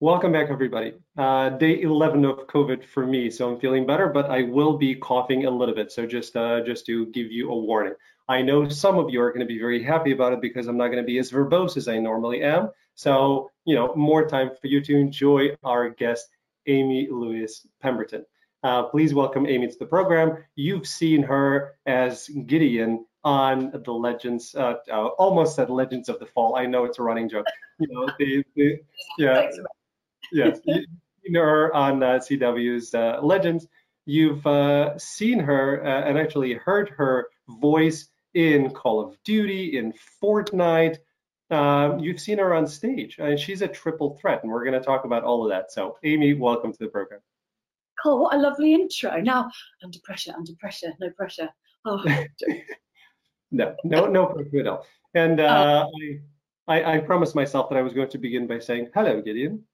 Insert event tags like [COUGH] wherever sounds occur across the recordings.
Welcome back, everybody. Uh, day 11 of COVID for me, so I'm feeling better, but I will be coughing a little bit. So just uh, just to give you a warning. I know some of you are going to be very happy about it because I'm not going to be as verbose as I normally am. So you know, more time for you to enjoy our guest, Amy Louise Pemberton. Uh, please welcome Amy to the program. You've seen her as Gideon on the Legends, uh, uh, almost said Legends of the Fall. I know it's a running joke. You know, the, the yeah yes, you, you, know her on uh, CW's uh, Legends. You've uh, seen her uh, and actually heard her voice in Call of Duty, in Fortnite. Um, you've seen her on stage, and she's a triple threat, and we're going to talk about all of that. So, Amy, welcome to the program. Cool. What a lovely intro. Now, under pressure, under pressure, no pressure. Oh. [LAUGHS] no, no, no pressure at all. And uh, oh. I, I, I promised myself that I was going to begin by saying, "Hello, Gideon."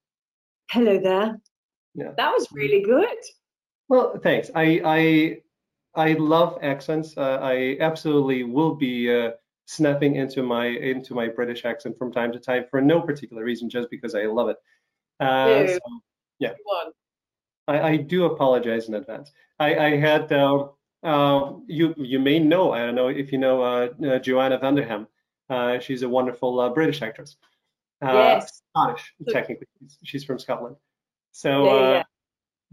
Hello there. Yeah. That was really good. Well, thanks. I I I love accents. Uh, I absolutely will be uh, snapping into my into my British accent from time to time for no particular reason, just because I love it. Uh, so, yeah. I, I, do apologize in advance. I, I had uh, uh, you you may know I don't know if you know uh, Joanna Vanderham. she's a wonderful British actress. Yes. Scottish, technically. She's from Scotland. So yeah, yeah. Uh,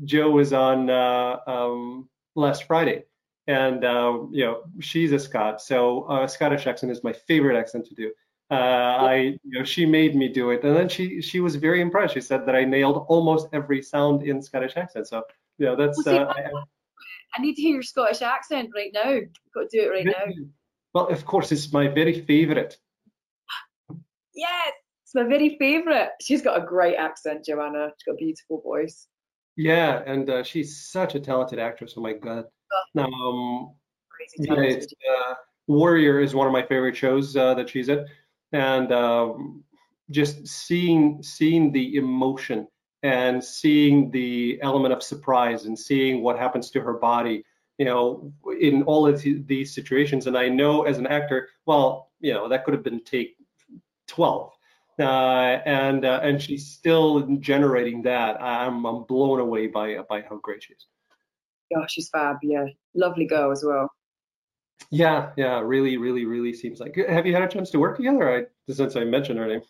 Joe was on uh, um, last Friday, and uh, you know she's a Scot, so uh, Scottish accent is my favorite accent to do. Uh, I, you know, she made me do it, and then she she was very impressed. She said that I nailed almost every sound in Scottish accent. So you know that's. Well, see, I, I, need to hear your Scottish accent right now. You've got to do it right now. Well, of course, it's my very favorite. Yes, it's my very favourite. She's got a great accent, Joanna. She's got a beautiful voice. Yeah, and uh, she's such a talented actress. Oh my god. Oh. Um, yeah, uh, Warrior is one of my favorite shows uh, that she's in, and um, just seeing seeing the emotion and seeing the element of surprise and seeing what happens to her body you know in all of these situations and i know as an actor well you know that could have been take 12 uh, and uh, and she's still generating that. I'm I'm blown away by by how great she is. Yeah, she's fab. Yeah, lovely girl as well. Yeah, yeah, really, really, really seems like. Have you had a chance to work together? I since I mentioned her name.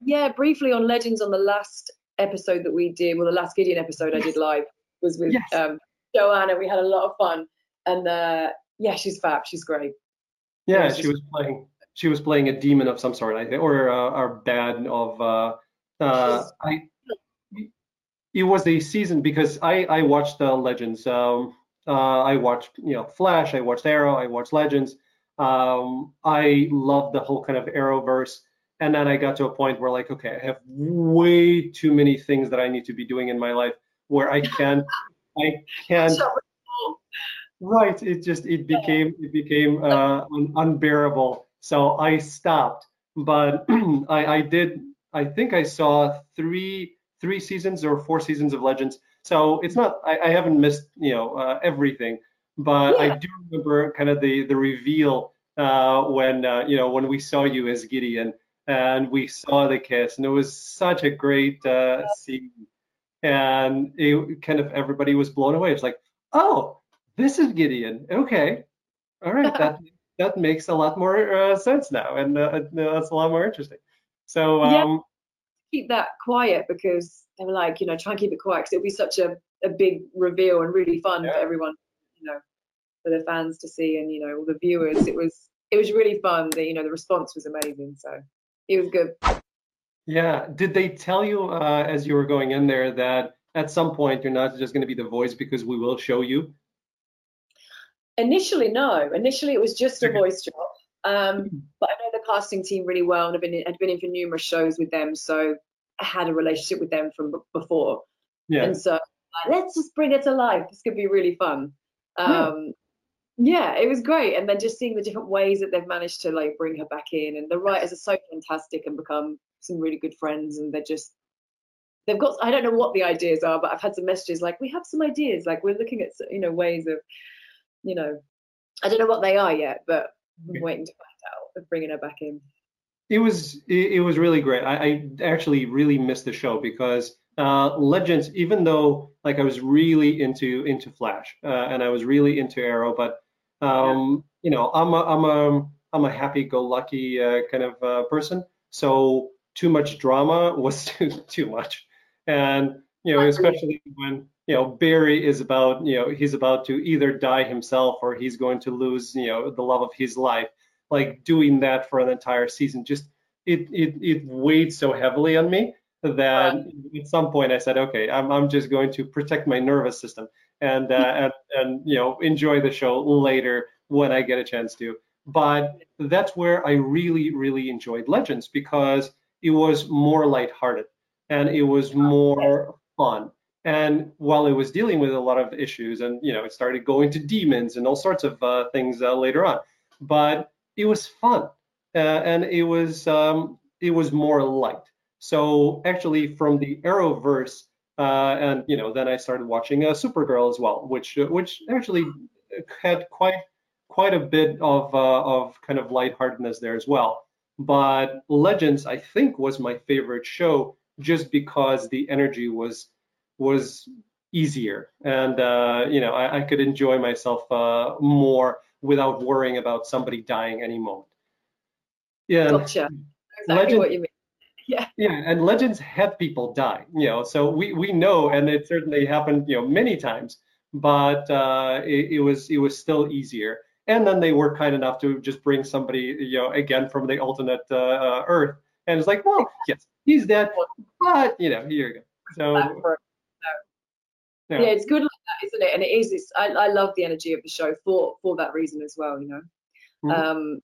Yeah, briefly on Legends on the last episode that we did, well, the last Gideon episode I did live was with yes. um, Joanna. We had a lot of fun, and uh, yeah, she's fab. She's great. Yeah, was she was playing she was playing a demon of some sort, I think, or uh, or bad of. Uh, uh, I it was a season because I I watched the Legends. Um, uh, I watched you know Flash. I watched Arrow. I watched Legends. Um, I love the whole kind of Arrowverse. And then I got to a point where like, okay, I have way too many things that I need to be doing in my life where I can't, [LAUGHS] I can't. Right. It just it became it became uh, unbearable so I stopped, but [CLEARS THROAT] I, I did. I think I saw three three seasons or four seasons of Legends. So it's not. I, I haven't missed you know uh, everything, but yeah. I do remember kind of the the reveal uh, when uh, you know when we saw you as Gideon and we saw the kiss, and it was such a great uh, scene, and it kind of everybody was blown away. It's like, oh, this is Gideon. Okay, all right, [LAUGHS] that that makes a lot more uh, sense now, and uh, that's a lot more interesting. So um, yeah, keep that quiet because they were like, you know, try and keep it quiet because it'll be such a, a big reveal and really fun yeah. for everyone, you know, for the fans to see and you know all the viewers. It was it was really fun. The you know the response was amazing, so it was good. Yeah. Did they tell you uh, as you were going in there that at some point you're not just going to be the voice because we will show you? Initially, no. Initially, it was just a voice job. Um, hmm. but I know the casting team really well, and I've been in, I'd been in for numerous shows with them, so I had a relationship with them from b- before. Yeah. And so let's just bring it to life. This could be really fun. Um, yeah. yeah, it was great. And then just seeing the different ways that they've managed to like bring her back in, and the writers are so fantastic and become some really good friends, and they're just they've got I don't know what the ideas are, but I've had some messages like we have some ideas, like we're looking at you know ways of you know, I don't know what they are yet, but I'm waiting to find out of bringing her back in. it was it, it was really great. I, I, actually really missed the show because uh, Legends, even though like I was really into into Flash uh, and I was really into Arrow, but um, yeah. you know I'm a I'm a I'm a happy-go-lucky uh, kind of uh, person. So too much drama was [LAUGHS] too too much, and you know especially when you know Barry is about you know he's about to either die himself or he's going to lose you know the love of his life like doing that for an entire season just it it it weighed so heavily on me that at some point I said, okay, I'm I'm just going to protect my nervous system and uh, and and you know enjoy the show later when I get a chance to. But that's where I really really enjoyed Legends because it was more lighthearted and it was more fun. And while it was dealing with a lot of issues, and you know, it started going to demons and all sorts of uh, things uh, later on, but it was fun uh, and it was um, it was more light. So actually, from the Arrowverse, uh, and you know, then I started watching uh, Supergirl as well, which uh, which actually had quite quite a bit of uh, of kind of lightheartedness there as well. But Legends, I think, was my favorite show just because the energy was was easier, and uh, you know, I, I, could enjoy myself uh, more without worrying about somebody dying any moment. Yeah. Gotcha. Exactly Legends, what you mean. [LAUGHS] Yeah. Yeah, and Legends had people die, you know, so we we know, and it certainly happened, you know, many times, but uh, it, it was it was still easier. And then they were kind enough to just bring somebody, you know, again from the alternate uh, uh, Earth, and it's like, well, yes, he's dead, but you know, here you go. So. Yeah. yeah. it's good like that, isn't it? And it is. It's, I, I love the energy of the show for for that reason as well. You know, mm-hmm. um,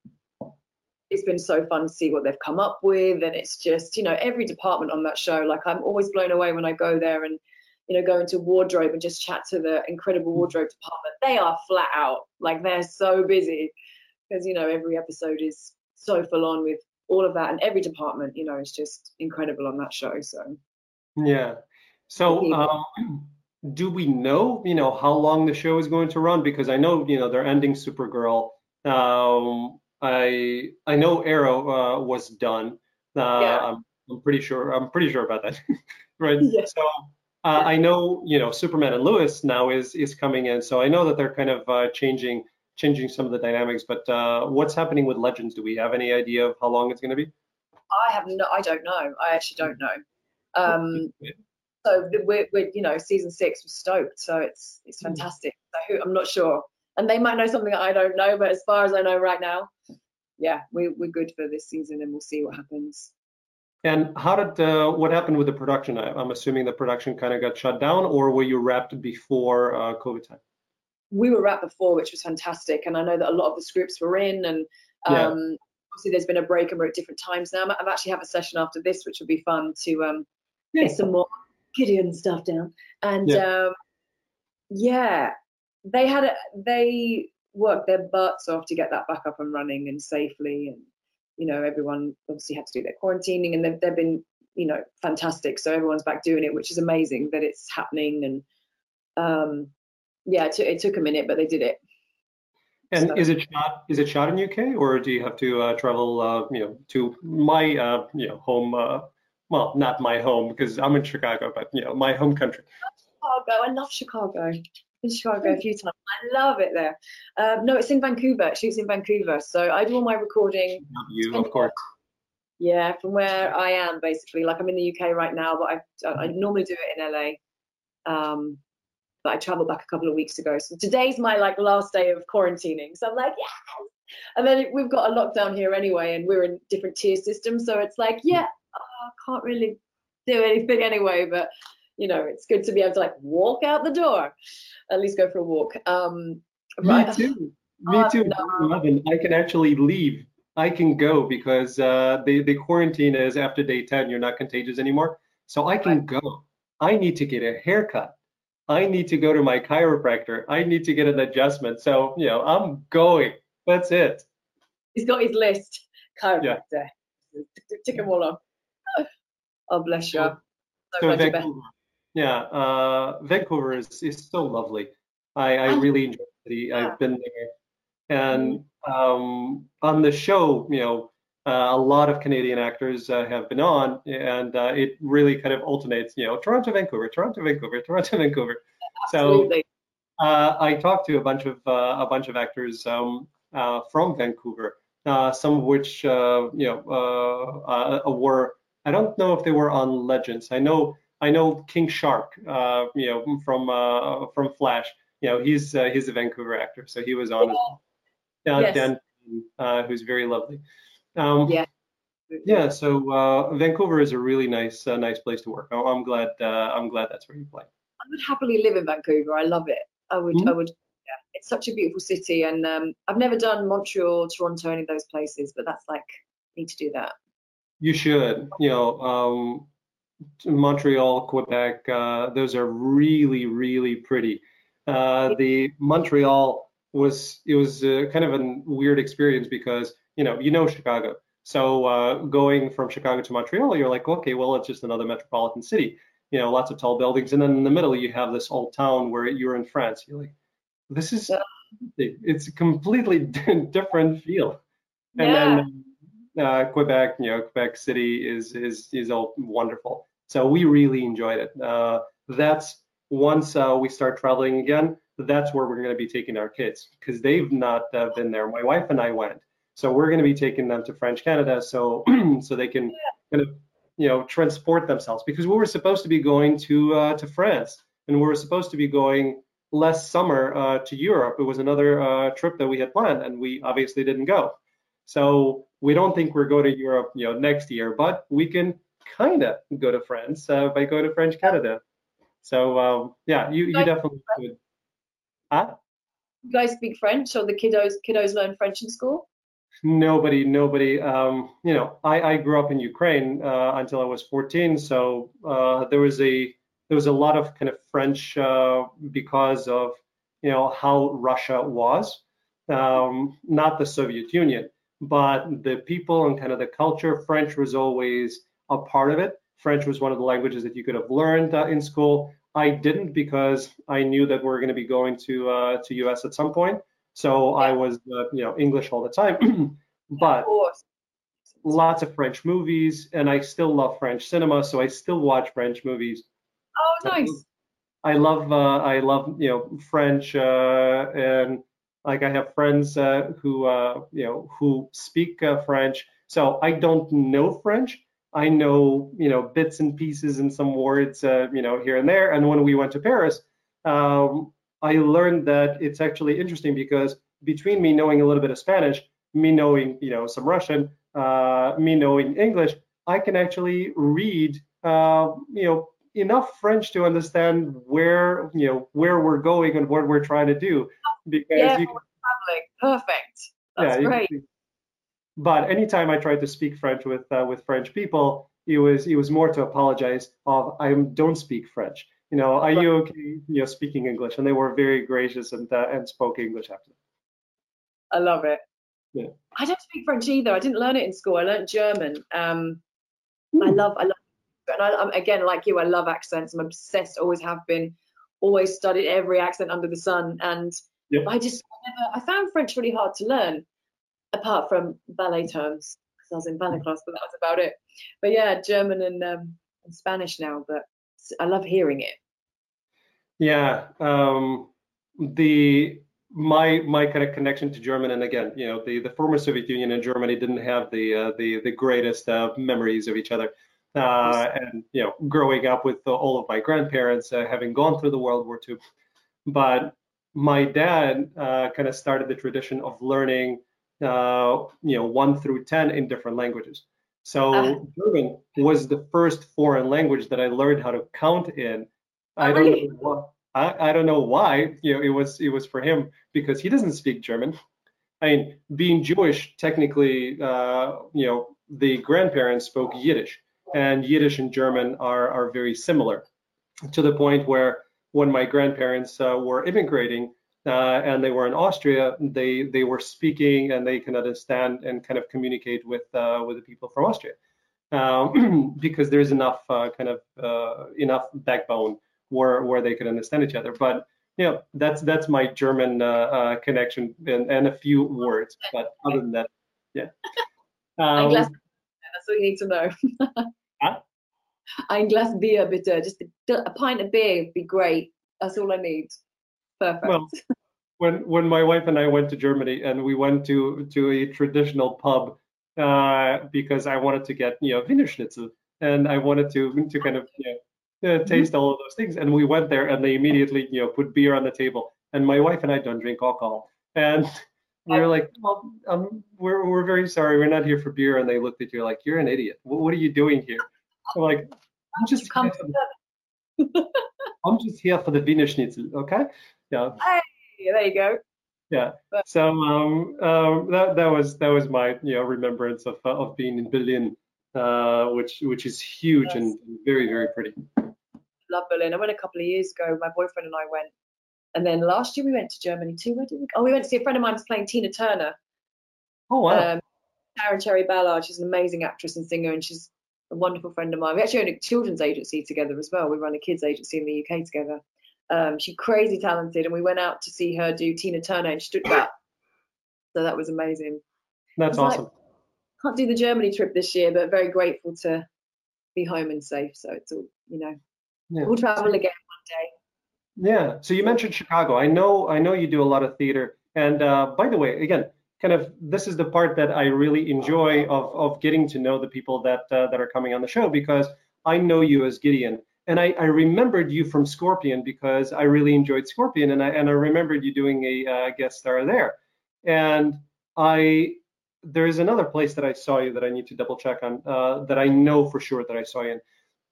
it's been so fun to see what they've come up with and it's just you know every department on that show like i'm always blown away when i go there and you know go into wardrobe and just chat to the incredible wardrobe department they are flat out like they're so busy because you know every episode is so full on with all of that and every department you know is just incredible on that show so yeah so um, do we know you know how long the show is going to run because i know you know they're ending supergirl um, I I know Arrow uh, was done. Uh, yeah. I'm, I'm pretty sure. I'm pretty sure about that. [LAUGHS] right. Yeah. So uh, I know you know Superman and Lois now is is coming in. So I know that they're kind of uh, changing changing some of the dynamics. But uh, what's happening with Legends? Do we have any idea of how long it's going to be? I have no. I don't know. I actually don't know. Um, [LAUGHS] so we're, we're you know season six was stoked. So it's it's hmm. fantastic. So I'm not sure and they might know something that I don't know. But as far as I know right now, yeah, we, we're good for this season, and we'll see what happens. And how did uh, what happened with the production? I'm assuming the production kind of got shut down, or were you wrapped before uh, COVID time? We were wrapped before, which was fantastic, and I know that a lot of the scripts were in, and um, yeah. obviously there's been a break and we're at different times now. I've actually have a session after this, which will be fun to um, yeah. get some more Gideon stuff down, and yeah. Um, yeah, they had a, they worked their butts off to get that back up and running and safely and you know everyone obviously had to do their quarantining and they've, they've been you know fantastic so everyone's back doing it which is amazing that it's happening and um yeah it, t- it took a minute but they did it and so. is it shot is it shot in UK or do you have to uh, travel uh, you know to my uh, you know home uh, well not my home because I'm in Chicago but you know my home country. Chicago I love Chicago in Chicago a few times. I love it there. Um, no, it's in Vancouver. It shoots in Vancouver. So I do all my recording. Not you, of course. Yeah, from where I am, basically. Like I'm in the UK right now, but I, I normally do it in LA. Um, but I traveled back a couple of weeks ago. So today's my like last day of quarantining. So I'm like, yeah. And then we've got a lockdown here anyway, and we're in different tier systems. So it's like, yeah, I can't really do anything anyway. But you know, it's good to be able to like walk out the door, at least go for a walk. Um, Me right. too. [LAUGHS] Me uh, too. No. I can actually leave. I can go because uh, the the quarantine is after day 10. You're not contagious anymore, so I can right. go. I need to get a haircut. I need to go to my chiropractor. I need to get an adjustment. So you know, I'm going. That's it. He's got his list. Chiropractor. Yeah. Tick them all off. Oh, bless you. So, so yeah, uh, Vancouver is, is so lovely. I, I really enjoy the city. I've been there. And mm-hmm. um, on the show, you know, Uh, a lot of Canadian actors uh, have been on, and uh, it really kind of alternates. You know, Toronto, Vancouver, Toronto, Vancouver, [LAUGHS] Toronto, Vancouver. Absolutely. So uh, I talked to a bunch of a bunch of actors um, from Vancouver, some of which you know were. I don't know if they were on Legends. I know I know King Shark, uh, you know, from uh, from Flash. You know, he's uh, he's a Vancouver actor, so he was on. Yeah. Yes. Dan, uh, who's very lovely. Um, yeah. Yeah. So uh, Vancouver is a really nice uh, nice place to work. I'm glad I'm glad that's where you play. I would happily live in Vancouver. I love it. I would. Mm-hmm. I would. Yeah. It's such a beautiful city, and um, I've never done Montreal, Toronto, any of those places, but that's like need to do that. You should. You know. Um, Montreal, Quebec, uh, those are really, really pretty. Uh, the Montreal was it was uh, kind of a weird experience because you know you know Chicago, so uh, going from Chicago to Montreal, you're like, okay, well it's just another metropolitan city, you know, lots of tall buildings, and then in the middle you have this old town where you're in France. You're like, this is it's a completely [LAUGHS] different feel. And yeah. then uh, Quebec, you know, Quebec City is is is all wonderful. So we really enjoyed it. Uh, that's once uh, we start traveling again, that's where we're going to be taking our kids because they've not uh, been there. My wife and I went, so we're going to be taking them to French Canada, so [CLEARS THROAT] so they can kind of you know transport themselves because we were supposed to be going to uh, to France and we were supposed to be going last summer uh, to Europe. It was another uh, trip that we had planned, and we obviously didn't go. So we don't think we're going to Europe, you know, next year, but we can kind of go to France uh, by going to French Canada. So um, yeah, you, you definitely could. Huh? You guys speak French, or the kiddos kiddos learn French in school? Nobody, nobody. Um, you know, I, I grew up in Ukraine uh, until I was 14, so uh, there was a there was a lot of kind of French uh, because of you know how Russia was, um, not the Soviet Union, but the people and kind of the culture. French was always a part of it. French was one of the languages that you could have learned uh, in school. I didn't because I knew that we are going to be going to uh, to US at some point. So yeah. I was uh, you know English all the time. [CLEARS THROAT] but lots of French movies, and I still love French cinema, so I still watch French movies. Oh, nice. I love uh, I love you know French uh, and like I have friends uh, who you know who speak French. So I don't know French, I know, you know, bits and pieces and some words, uh, you know, here and there. And when we went to Paris, um, I learned that it's actually interesting because between me knowing a little bit of Spanish, me knowing, you know, some Russian, uh, me knowing English, I can actually read, uh, you know, enough French to understand where, you know, where we're going and what we're trying to do. Because yeah, you can, perfect. That's yeah, great. But anytime I tried to speak French with uh, with French people, it was it was more to apologize of I don't speak French. You know, are you okay? You know, speaking English, and they were very gracious and uh, and spoke English after. I love it. Yeah. I don't speak French either. I didn't learn it in school. I learned German. Um, mm. I love I love and I, I'm, again like you. I love accents. I'm obsessed. Always have been. Always studied every accent under the sun, and yep. I just I never. I found French really hard to learn apart from ballet terms because I was in ballet class, but that was about it. But yeah, German and, um, and Spanish now, but I love hearing it. Yeah, um, the my my kind of connection to German, and again, you know, the the former Soviet Union and Germany didn't have the uh, the the greatest uh, memories of each other. Uh, and you know, growing up with all of my grandparents, uh, having gone through the World War II, but my dad uh, kind of started the tradition of learning uh, you know, one through 10 in different languages. So uh, German was the first foreign language that I learned how to count in. I don't know why. I, I don't know why. You know, it was it was for him because he doesn't speak German. I mean, being Jewish, technically, uh, you know, the grandparents spoke Yiddish, and Yiddish and German are are very similar, to the point where when my grandparents uh, were immigrating, uh, and they were in Austria, they they were speaking and they can understand and kind of communicate with uh, with the people from Austria um, [CLEARS THROAT] because there's enough uh, kind of uh, enough backbone where where they could understand each other. But you know that's that's my German uh, connection and, and a few words, but other than that, yeah. Um, all you need to know. [LAUGHS] Ein Glas Bier, bitte. Just a, a pint of beer would be great. That's all I need. Perfect. Well, when when my wife and I went to Germany and we went to to a traditional pub uh, because I wanted to get you know Wiener Schnitzel and I wanted to to kind of you know, uh, taste all of those things and we went there and they immediately you know put beer on the table and my wife and I don't drink alcohol and we were like well, um, we're we're very sorry we're not here for beer and they looked at you like you're an idiot what, what are you doing here I'm like I'm just here for the, I'm just here for the Wiener Schnitzel okay yeah hey there you go. Yeah. So um, um, that that was that was my you know remembrance of uh, of being in Berlin, uh, which which is huge yes. and very very pretty. Love Berlin. I went a couple of years ago. My boyfriend and I went, and then last year we went to Germany too. Where did we? Go? Oh, we went to see a friend of mine was playing Tina Turner. Oh wow. Um, Sharon Cherry Ballard. She's an amazing actress and singer, and she's a wonderful friend of mine. We actually own a children's agency together as well. We run a kids agency in the UK together. Um, she's crazy talented, and we went out to see her do Tina Turner in Stuttgart. [COUGHS] so that was amazing. That's awesome. Like, can't do the Germany trip this year, but very grateful to be home and safe. So it's all, you know, yeah. we'll travel again one day. Yeah. So you mentioned Chicago. I know, I know you do a lot of theater. And uh, by the way, again, kind of this is the part that I really enjoy of of getting to know the people that uh, that are coming on the show because I know you as Gideon and I, I, remembered you from Scorpion because I really enjoyed Scorpion, and I and I remembered you doing a uh, guest star there. And I there is another place that I saw you that I need to double check on uh, that I know for sure that I saw you in,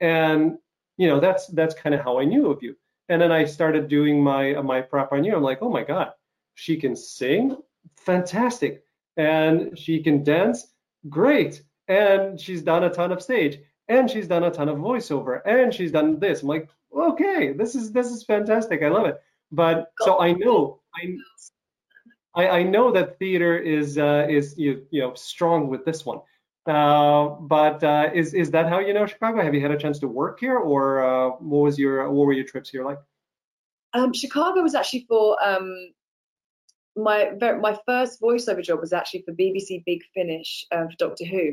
and you know that's that's kind of how I knew of you. And then I started doing my my prep on you. I'm like, oh my god, she can sing, fantastic, and she can dance, great, and she's done a ton of stage and she's done a ton of voiceover and she's done this. I'm like okay this is this is fantastic. I love it. But so i know i i, know that theater is uh, is you you know strong with this one. Uh, but uh, is is that how you know chicago? Have you had a chance to work here or uh, what was your what were your trips here like? Um, chicago was actually for um, my my first voiceover job was actually for bbc big finish uh, for doctor who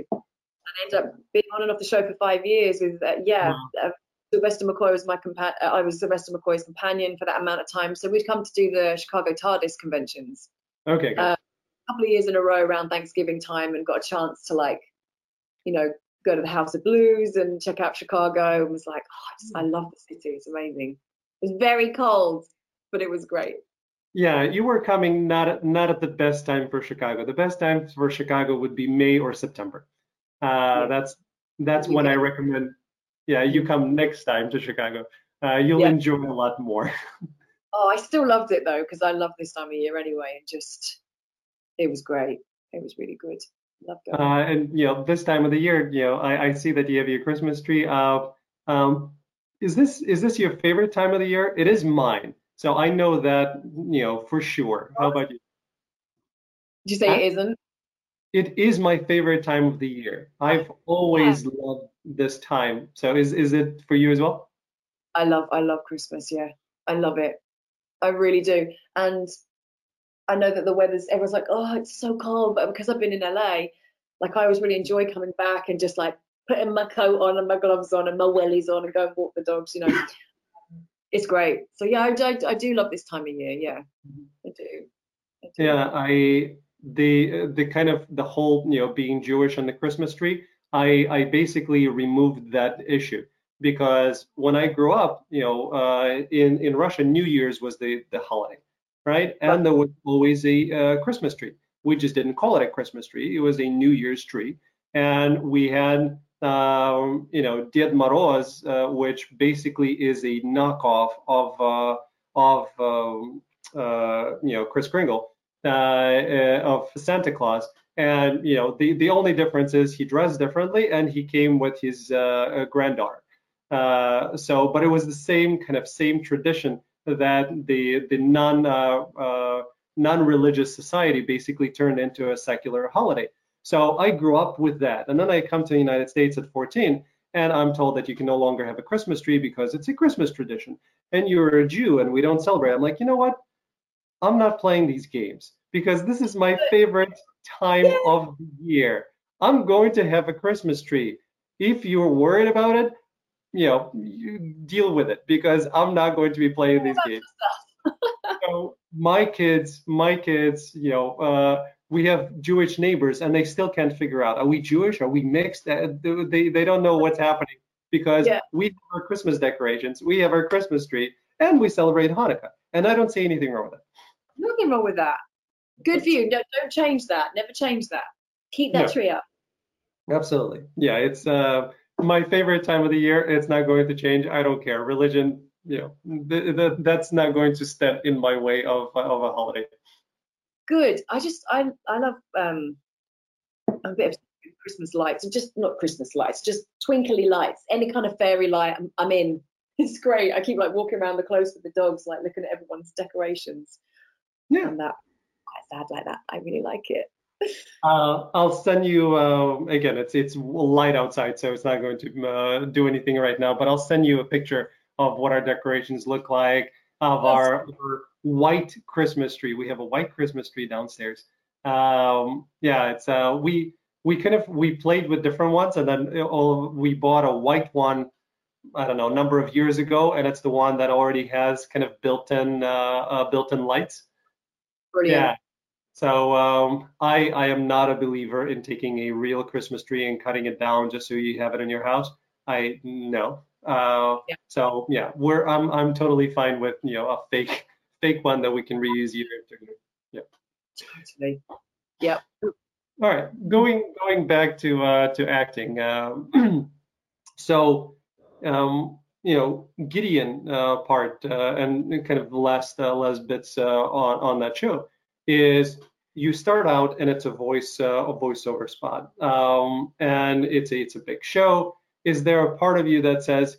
I ended up being on and off the show for five years with, uh, yeah, wow. uh, Sylvester McCoy was my compa- uh, I was Sylvester McCoy's companion for that amount of time. So we'd come to do the Chicago TARDIS conventions. Okay. Uh, a couple of years in a row around Thanksgiving time and got a chance to like, you know, go to the House of Blues and check out Chicago and was like, oh, I, just, I love the city. It's amazing. It was very cold, but it was great. Yeah, you were coming not at, not at the best time for Chicago. The best time for Chicago would be May or September. Uh, that's that's when I recommend. Yeah, you come next time to Chicago. Uh, you'll yeah. enjoy a lot more. [LAUGHS] oh, I still loved it though because I love this time of year anyway, and just it was great. It was really good. Loved it. Uh, and you know, this time of the year, you know, I, I see that you have your Christmas tree. Uh, um, is this is this your favorite time of the year? It is mine. So I know that you know for sure. How about you? Did you say huh? it isn't? it is my favorite time of the year. I've always yeah. loved this time. So is is it for you as well? I love I love Christmas. Yeah, I love it. I really do. And I know that the weather's everyone's like, oh, it's so cold, but because I've been in LA, like I always really enjoy coming back and just like putting my coat on and my gloves on and my wellies on and go and walk the dogs. You know, it's great. So yeah, I, I, I do love this time of year. Yeah, I do. I do. Yeah, I the the kind of the whole you know being Jewish on the Christmas tree, I I basically removed that issue because when I grew up, you know, uh, in in Russia, New Year's was the the holiday, right? And there was always a uh, Christmas tree. We just didn't call it a Christmas tree; it was a New Year's tree, and we had. Um, you know, Ded Moroz, uh, which basically is a knockoff of uh, of um, uh, you know Kris Kringle, uh, uh, of Santa Claus. And you know, the the only difference is he dressed differently, and he came with his uh, granddaughter. so, but it was the same kind of same tradition that the the non non-religious society basically turned into a secular holiday. So I grew up with that. And then I come to the United States at 14 and I'm told that you can no longer have a Christmas tree because it's a Christmas tradition and you're a Jew and we don't celebrate. I'm like, you know what? I'm not playing these games because this is my favorite time of the year. I'm going to have a Christmas tree. If you're worried about it, you know, you deal with it because I'm not going to be playing these games. [LAUGHS] so my kids, my kids, you know, uh, we have Jewish neighbors and they still can't figure out are we Jewish? Are we mixed? Uh, they, they don't know what's happening because yeah. we have our Christmas decorations, we have our Christmas tree, and we celebrate Hanukkah. And I don't see anything wrong with it. Nothing wrong with that. Good for you. No, don't change that. Never change that. Keep that no. tree up. Absolutely. Yeah, it's uh, my favorite time of the year. It's not going to change. I don't care. Religion, you know, th- th- that's not going to step in my way of of a holiday. Good. I just I I love um a bit of Christmas lights, just not Christmas lights, just twinkly lights, any kind of fairy light. I'm, I'm in. [LAUGHS] It's great. I keep like walking around the close with the dogs, like looking at everyone's decorations. Yeah. And that quite sad like that. I really like it. Uh, I'll send you uh, again. It's it's light outside, so it's not going to uh, do anything right now. But I'll send you a picture of what our decorations look like of our, our, white Christmas tree. We have a white Christmas tree downstairs. Um, yeah, it's uh, we we kind of we played with different ones, and then uh, we bought a white one. I don't know, a number of years ago, and it's the one that already has kind of built-in uh, uh, built-in lights. Brilliant. Yeah. So um, I I am not a believer in taking a real Christmas tree and cutting it down just so you have it in your house. I no. Uh, yeah. So yeah, we're I'm I'm totally fine with you know a fake fake one that we can reuse year after year. Yeah. Totally. Yep. All right, going going back to uh, to acting. Um, [CLEARS THROAT] so um, you know Gideon uh, part uh, and kind of the last uh, last bits uh, on on that show is you start out and it's a voice uh, a voiceover spot um, and it's a, it's a big show. Is there a part of you that says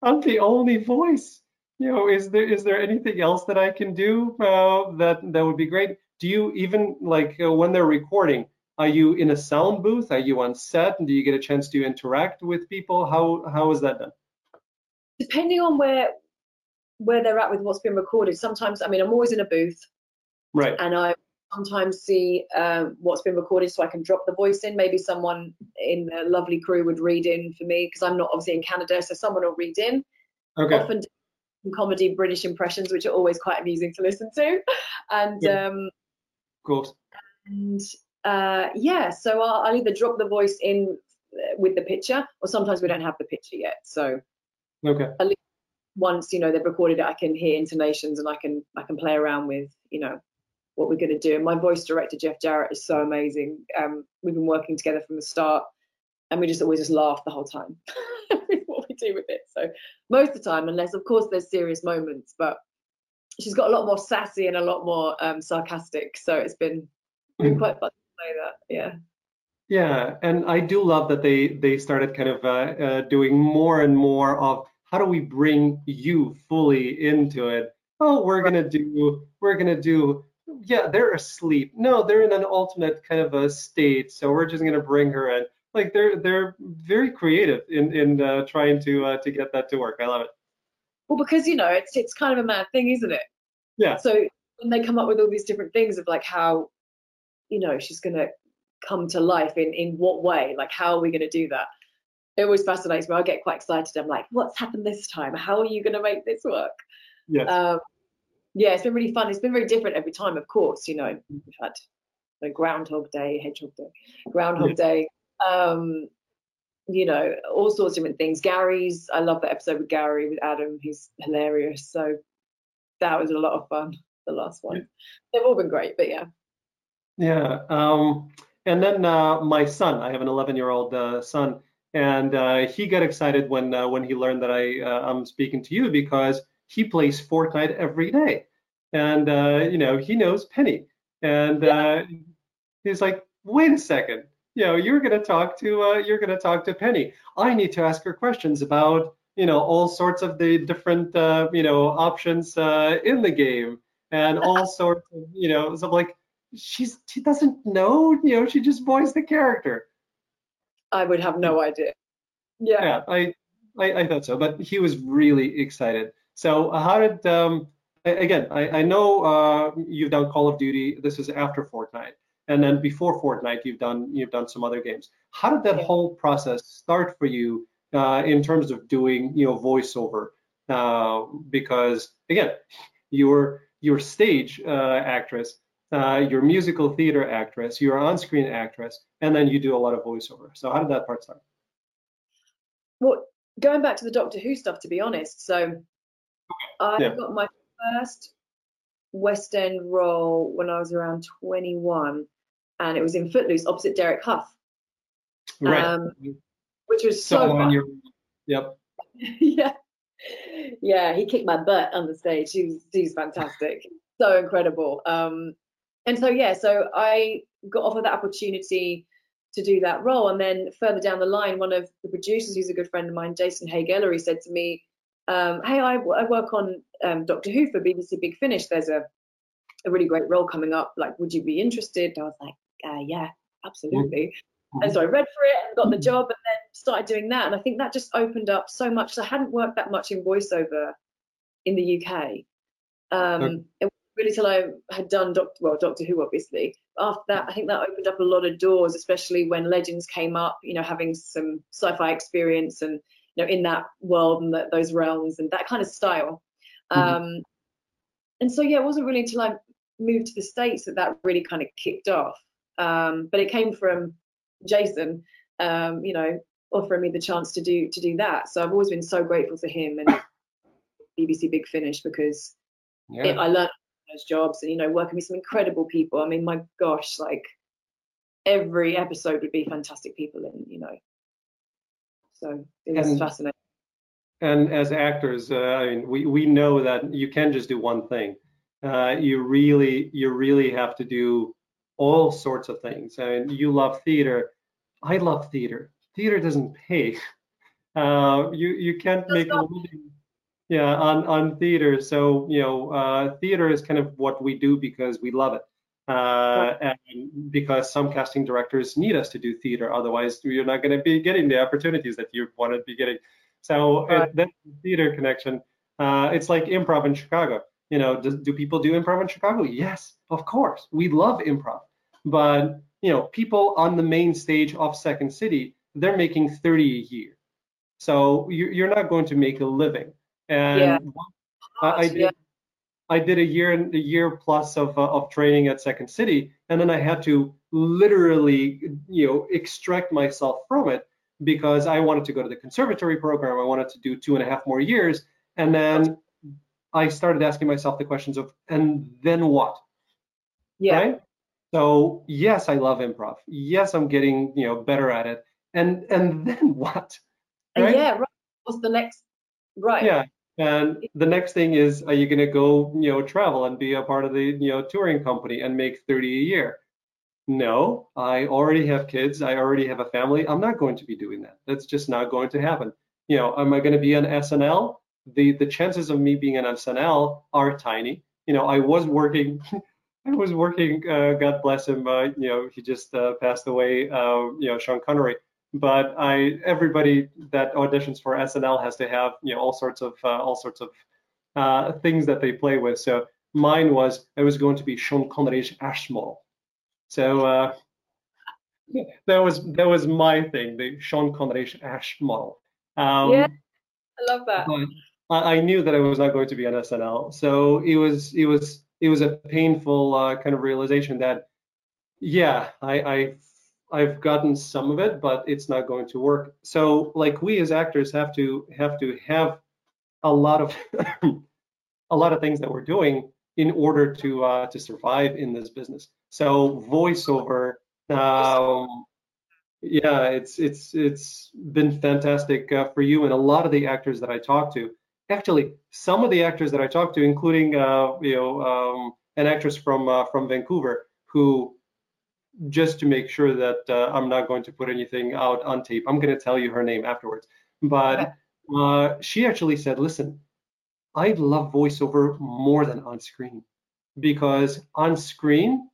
I'm the only voice? You know, is there is there anything else that I can do that that would be great? do you even like uh, when they're recording are you in a sound booth? Are you on set? And do you get a chance to interact with people? How how is that done? Depending on where where they're at with what's been recorded sometimes i mean i'm always in a booth. Right. And i sometimes see um, what's been recorded so i can drop the voice in. Maybe someone in the lovely crew would read in for me because i'm not obviously in canada so someone will read in. Okay. Often comedy british impressions which are always quite amusing to listen to [LAUGHS] and yeah. um of course. And uh, yeah, so I'll, I'll, either drop the voice in uh, with the picture, or sometimes we don't have the picture yet. So okay. At least once you know they've recorded it, I can hear intonations and I can I can play around with you know what we're going to do. And my voice director Jeff Jarrett is so amazing. Um, we've been working together from the start, and we just always just laugh the whole time [LAUGHS] do with it. So most of the time, unless of course there's serious moments, but she's got a lot more sassy and a lot more um, sarcastic. So it's been, been mm. quite fun to play that. Yeah. Yeah, and I do love that they they started kind of uh, uh, doing more and more of how do we bring you fully into it. Oh, we're gonna do we're gonna do yeah they're asleep. No, they're in an alternate kind of a state, so we're just gonna bring her in. Like they're they're very creative in in uh, trying to uh, to get that to work. I love it. Well, because you know, it's it's kind of a mad thing, isn't it? Yeah. So when they come up with all these different things of like how, you know, she's gonna come to life in in what way? Like how are we gonna do that? It always fascinates me. I get quite excited. I'm like, what's happened this time? How are you gonna make this work? Yes. Um, yeah, it's been really fun. It's been very different every time, of course. You know, we've had Groundhog Day, Hedgehog Day, Groundhog yes. Day. Um, you know, all sorts of different things. Gary's, I love that episode with Gary, with Adam. He's hilarious. So that was a lot of fun, the last one. They've all been great, but yeah. Yeah. Um, and then uh, my son, I have an 11 year old uh, son, and uh, he got excited when uh, when he learned that I uh, I'm speaking to you because he plays Fortnite every day, and uh, you know he knows Penny, and yeah. he's like, wait a second, you know, you're going to talk to uh, you're going to talk to Penny. I need to ask her questions about you know all sorts of the different uh, you know options uh, in the game and [LAUGHS] all sorts of you know so like she's she doesn't know you know she just voiced the character. I would have no idea. Yeah. Yeah, I I, I thought so, but he was really excited. So uh, how did um again I, I know uh, you've done Call of Duty. This is after Fortnite. And then before Fortnite, you've done you've done some other games. How did that whole process start for you uh, in terms of doing you know voiceover? Uh, because again, you're your stage uh, actress, uh, your musical theater actress, your on-screen actress, and then you do a lot of voiceover. So how did that part start? Well, going back to the Doctor Who stuff, to be honest, so I yeah. got my first West End role when I was around 21, and it was in Footloose opposite Derek Hough. Right. Um, which was so, so fun. Yep. [LAUGHS] yeah. Yeah, he kicked my butt on the stage. He was, he was fantastic. so incredible. Um, and so, yeah, so I got offered that opportunity to do that role. And then further down the line, one of the producers, who's a good friend of mine, Jason Haigh-Ellery, said to me, um, hey, I, I, work on um, Doctor Who for BBC Big Finish. There's a, a really great role coming up. Like, would you be interested? And I was like, uh, yeah, absolutely. Mm-hmm. And so I read for it and got the job and then started doing that. And I think that just opened up so much. So I hadn't worked that much in voiceover in the UK. Um, okay. It really till I had done Doctor, well, Doctor Who, obviously. After that, I think that opened up a lot of doors, especially when Legends came up, you know, having some sci-fi experience and you know in that world and those realms and that kind of style. Mm-hmm. Um, and so yeah, it wasn't really until I moved to the states that that really kind of kicked off. Um, but it came from Jason, um, you know, offering me the chance to do to do that. So I've always been so grateful to him and BBC Big Finish because yeah. it, I learned those jobs and you know working with some incredible people. I mean, my gosh, like every episode would be fantastic people and you know so it was and, fascinating. And as actors, uh, I mean, we, we know that you can just do one thing. Uh, you really you really have to do all sorts of things. And you love theater. I love theater. Theater doesn't pay. [LAUGHS] Uh, you you can't make a living yeah on on theater so you know uh, theater is kind of what we do because we love it uh, and because some casting directors need us to do theater, otherwise you're not going to be getting the opportunities that you want to be getting. So right. it, that theater connection, uh, it's like improv in Chicago. You know, do, do people do improv in Chicago? Yes, of course. We love improv, but you know, people on the main stage of Second City, they're making 30 a year. So you're not going to make a living. And yeah. I, I did. Yeah I did a year and a year plus of, uh, of training at Second City, and then I had to literally, you know, extract myself from it because I wanted to go to the conservatory program. I wanted to do two and a half more years, and then I started asking myself the questions of, and then what? Yeah. Right? So yes, I love improv. Yes, I'm getting you know better at it. And and [LAUGHS] then what? Right? Yeah. Right. What's the next? Right. Yeah. And the next thing is, are you going to go, you know, travel and be a part of the, you know, touring company and make 30 a year? No, I already have kids. I already have a family. I'm not going to be doing that. That's just not going to happen. You know, am I going to be on SNL? The the chances of me being on SNL are tiny. You know, I was working. [LAUGHS] I was working. Uh, God bless him. Uh, you know, he just uh, passed away. Uh, you know, Sean Connery but I everybody that auditions for SNL has to have you know all sorts of uh, all sorts of uh, things that they play with. So mine was I was going to be Sean Connery's Ash model. So uh, [LAUGHS] that was that was my thing, the Sean Connery's Ash model. Um, yeah, I love that. I, I, knew that I was not going to be on SNL, so it was it was it was a painful uh, kind of realization that yeah, I, I I've gotten some of it, but it's not going to work. So like we as actors have to have to have a lot of [LAUGHS] a lot of things that we're doing in order to uh, to survive in this business. So voiceover, um, yeah, it's it's it's been fantastic uh, for you and a lot of the actors that I talk to. Actually, some of the actors that I talked to, including uh, you know um, an actress from uh, from Vancouver who just to make sure that uh, I'm not going to put anything out on tape. I'm going to tell you her name afterwards. But uh, she actually said, listen, I love voiceover more than on screen because on screen,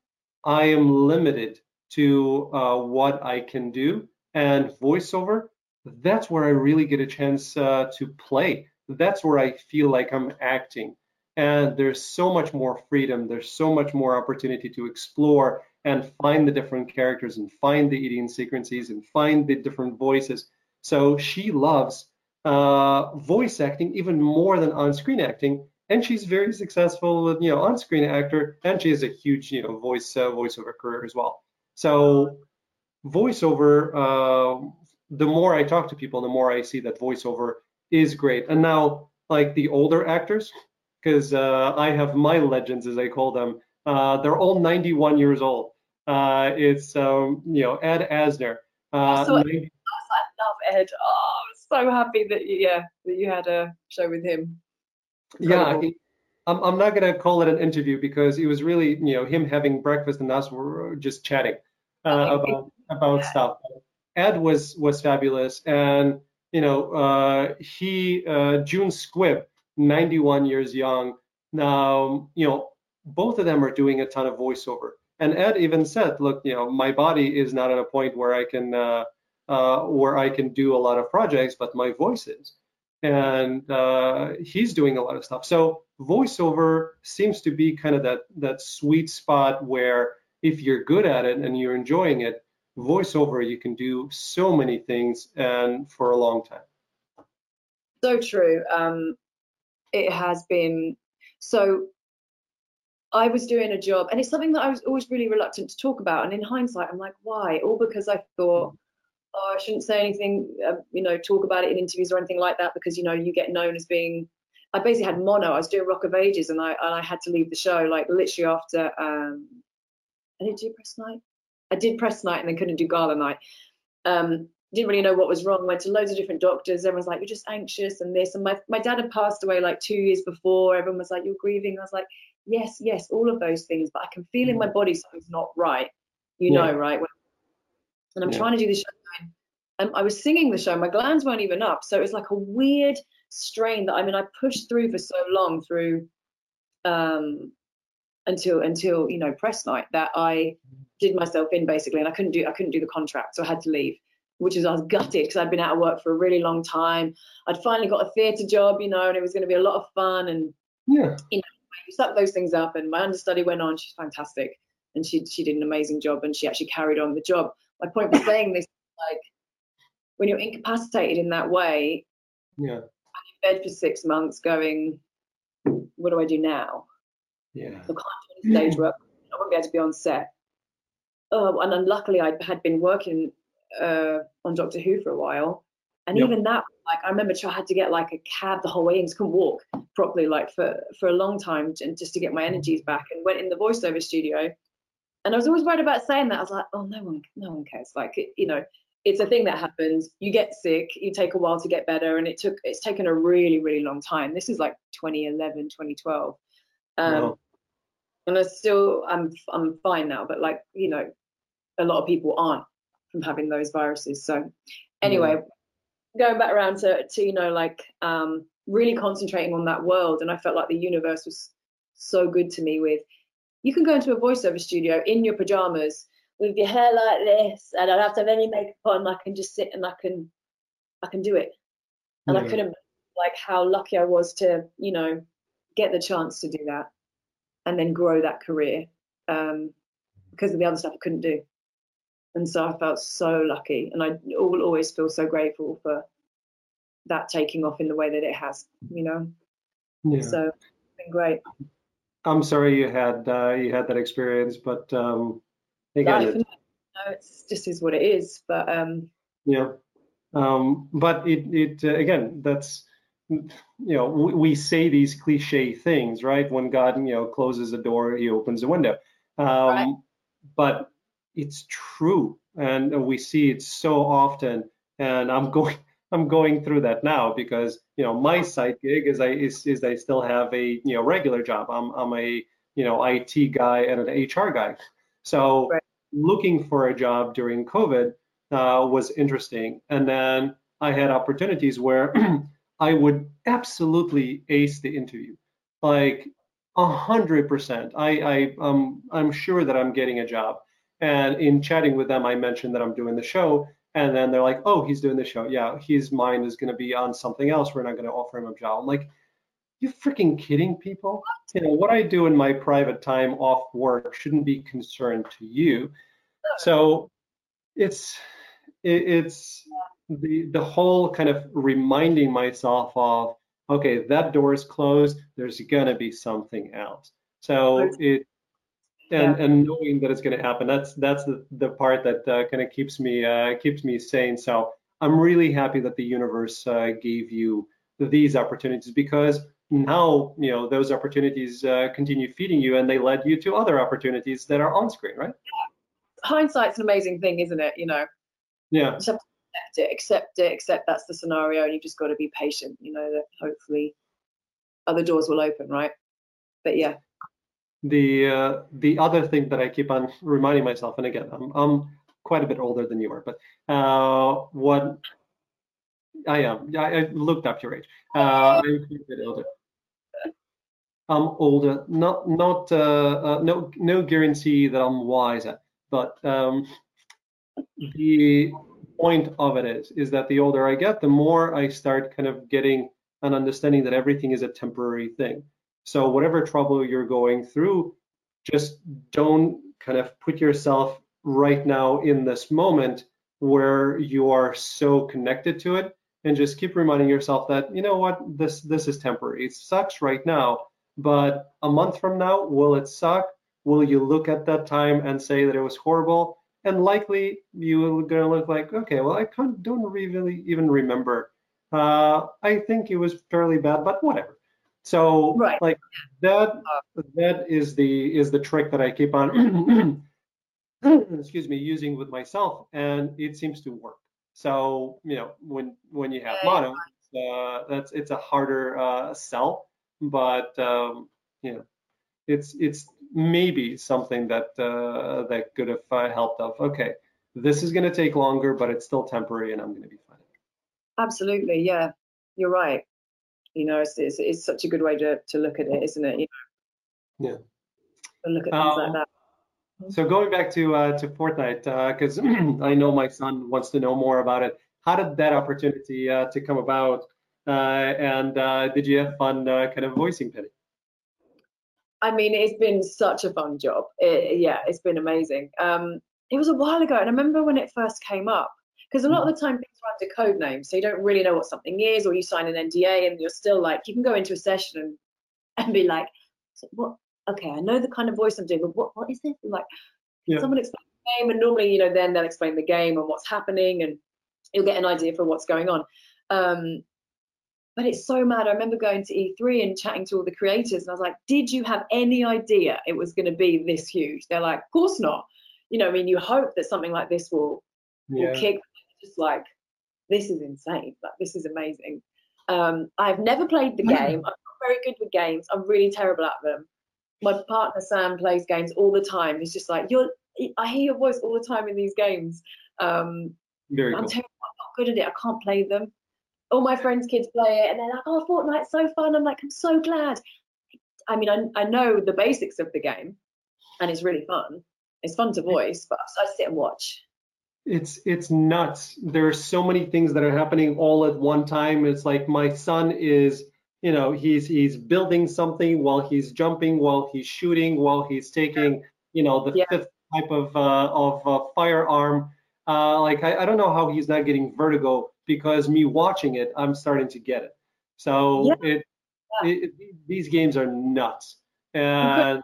I am limited to uh, what I can do. And voiceover, that's where I really get a chance uh, to play. That's where I feel like I'm acting. And there's so much more freedom. There's so much more opportunity to explore and find the different characters and find the eating sequences and find the different voices. So she loves uh, voice acting even more than on-screen acting, and she's very successful with you know on-screen actor, and she has a huge you know voice uh, voiceover career as well. So voiceover, uh, the more I talk to people, the more I see that voiceover is great. And now like the older actors, because uh, I have my legends as I call them. Uh, they're all 91 years old. Uh, it's um, you know Ed Asner. Uh, so 90- I love Ed. Oh, I'm so happy that you, yeah that you had a show with him. Incredible. Yeah, I'm I'm not gonna call it an interview because it was really you know him having breakfast and us were just chatting uh, about about yeah. stuff. Ed was was fabulous, and you know uh, he uh, June Squibb, 91 years young. Now you know both of them are doing a ton of voiceover. And Ed even said, look, you know, my body is not at a point where I can uh, uh, where I can do a lot of projects, but my voice is. And uh, he's doing a lot of stuff. So voiceover seems to be kind of that that sweet spot where if you're good at it and you're enjoying it, voiceover you can do so many things and for a long time. So true. Um, it has been so I was doing a job, and it's something that I was always really reluctant to talk about. And in hindsight, I'm like, why? All because I thought, oh, I shouldn't say anything, uh, you know, talk about it in interviews or anything like that, because you know, you get known as being. I basically had mono. I was doing Rock of Ages, and I and I had to leave the show like literally after. Um, I didn't do press night. I did press night and then couldn't do gala night. Um, didn't really know what was wrong. Went to loads of different doctors. Everyone's like, you're just anxious and this. And my my dad had passed away like two years before. Everyone was like, you're grieving. I was like, yes, yes, all of those things, but I can feel in my mm. body something's not right. You yeah. know, right? And I'm yeah. trying to do the show, and I was singing the show. My glands weren't even up, so it was like a weird strain that I mean I pushed through for so long through um, until until you know press night that I did myself in basically, and I couldn't do I couldn't do the contract, so I had to leave. Which is I was gutted because I'd been out of work for a really long time. I'd finally got a theatre job, you know, and it was going to be a lot of fun and yeah. you know we sucked those things up and my understudy went on she's fantastic and she she did an amazing job and she actually carried on the job my point was saying this like when you're incapacitated in that way yeah I'm in bed for six months going what do I do now yeah so I can't do any stage work I won't be able to be on set oh and luckily I had been working uh, on Doctor Who for a while. And yep. even that like I remember I had to get like a cab the whole way and couldn't walk properly like for for a long time and just to get my energies back and went in the voiceover studio. And I was always worried about saying that. I was like oh no one no one cares. Like you know it's a thing that happens. You get sick you take a while to get better and it took it's taken a really really long time. This is like 2011 2012 um, wow. and I still I'm I'm fine now but like you know a lot of people aren't from having those viruses. So anyway going back around to, to you know like um, really concentrating on that world and i felt like the universe was so good to me with you can go into a voiceover studio in your pajamas with your hair like this and i don't have to have any makeup on i can just sit and i can i can do it. And yeah. i couldn't like how lucky i was to you know get the chance to do that and then grow that career um, because of the other stuff i couldn't do and so I felt so lucky, and I will always feel so grateful for that taking off in the way that it has, you know. Yeah. So it's been great. I'm sorry you had uh, you had that experience, but um, again, it, no, it's just is what it is. But um, yeah, um, but it it uh, again that's you know we, we, say these cliche things, right? When God you know closes a door, He opens a window. Um, right. But it's true, and we see it so often. And I'm [LAUGHS] going I'm going through that now because you know my side gig is I is, is I still have a you know regular job. I'm I'm a you know IT guy and an HR guy. So right. looking for a job during COVID uh, was interesting, and then I had opportunities where [CLEARS THROAT] I would absolutely ace the interview, like a hundred percent. I I um I'm sure that I'm getting a job. And in chatting with them, I mentioned that I'm doing the show. And then they're like, oh, he's doing the show. Yeah, his mind is going to be on something else. We're not going to offer him a job. I'm like, you freaking kidding people? You know, what I do in my private time off work shouldn't be concerned to you. So it's it's the the whole kind of reminding myself of okay, that door is closed. There's gonna be something else. So it and yeah. and knowing that it's going to happen that's that's the, the part that uh, kind of keeps me uh, keeps me sane. So i'm really happy that the universe uh, gave you these opportunities because now you know those opportunities uh, continue feeding you and they led you to other opportunities that are on screen right? Hindsight's an amazing thing isn't it? You know? Yeah. Accept it accept it accept that's the scenario and you've just got to be patient you know that hopefully other doors will open right? But yeah the uh, the other thing that I keep on reminding myself and again I'm, I'm quite a bit older than you are but uh, what I am I, I looked up your age uh, I'm a bit older I'm older. Not not uh, uh, no no guarantee that I'm wiser, but um, the point of it is is that the older I get, the more I start kind of getting an understanding that everything is a temporary thing. So whatever trouble you're going through, just don't kind of put yourself right now in this moment where you are so connected to it and just keep reminding yourself that you know what this this is temporary it sucks right now but a month from now, will it suck? Will you look at that time and say that it was horrible? And likely you're going to look like, okay, well, I can't, don't really even remember. Uh, I think it was fairly bad, but whatever. So right. like that that is the is the trick that I keep on [CLEARS THROAT] excuse me using with myself and it seems to work. So, you know, when when you have mono, uh, that's it's a harder uh, sell but um, you know, it's it's maybe something that uh, that could have uh, helped of okay, this is going to take longer, but it's still temporary, and I'm going to be fine. Absolutely, yeah, you're right. You know, it's, it's, it's such a good way to, to look at it, isn't it? You know, yeah. And look at things um, like that. So going back to uh, to Fortnite, because uh, [CLEARS THROAT] I know my son wants to know more about it. How did that opportunity uh, to come about? Uh, and uh, did you have fun uh, kind of voicing Penny? I mean, it's been such a fun job. It, yeah, it's been amazing. Um, it was a while ago, and I remember when it first came up, because a lot of the time things are under code names, so you don't really know what something is, or you sign an NDA, and you're still like, you can go into a session and, [LAUGHS] and be like, so what? Okay, I know the kind of voice I'm doing, but what what is this? like, yeah. someone explain the game, and normally, you know, then they'll explain the game and what's happening, and you'll get an idea for what's going on. Um, but it's so mad. I remember going to E3 and chatting to all the creators, and I was like, "Did you have any idea it was going to be this huge?" They're like, "Of course not." You know, I mean, you hope that something like this will yeah. will kick. Just like, this is insane. Like, this is amazing. Um, I've never played the game. I'm not very good with games. I'm really terrible at them. My partner Sam plays games all the time. He's just like, "You're." I hear your voice all the time in these games. Um, very I'm cool. terrible. I'm not good at it. I can't play them all my friends' kids play it, and they're like, "Oh, Fortnite's so fun!" I'm like, "I'm so glad." I mean, I, I know the basics of the game, and it's really fun. It's fun to voice, but I sit and watch. It's it's nuts. There are so many things that are happening all at one time. It's like my son is, you know, he's he's building something while he's jumping, while he's shooting, while he's taking, you know, the yeah. fifth type of uh, of uh, firearm. Uh, like I, I don't know how he's not getting vertigo because me watching it, I'm starting to get it. So yeah. it, yeah. it, these games are nuts, and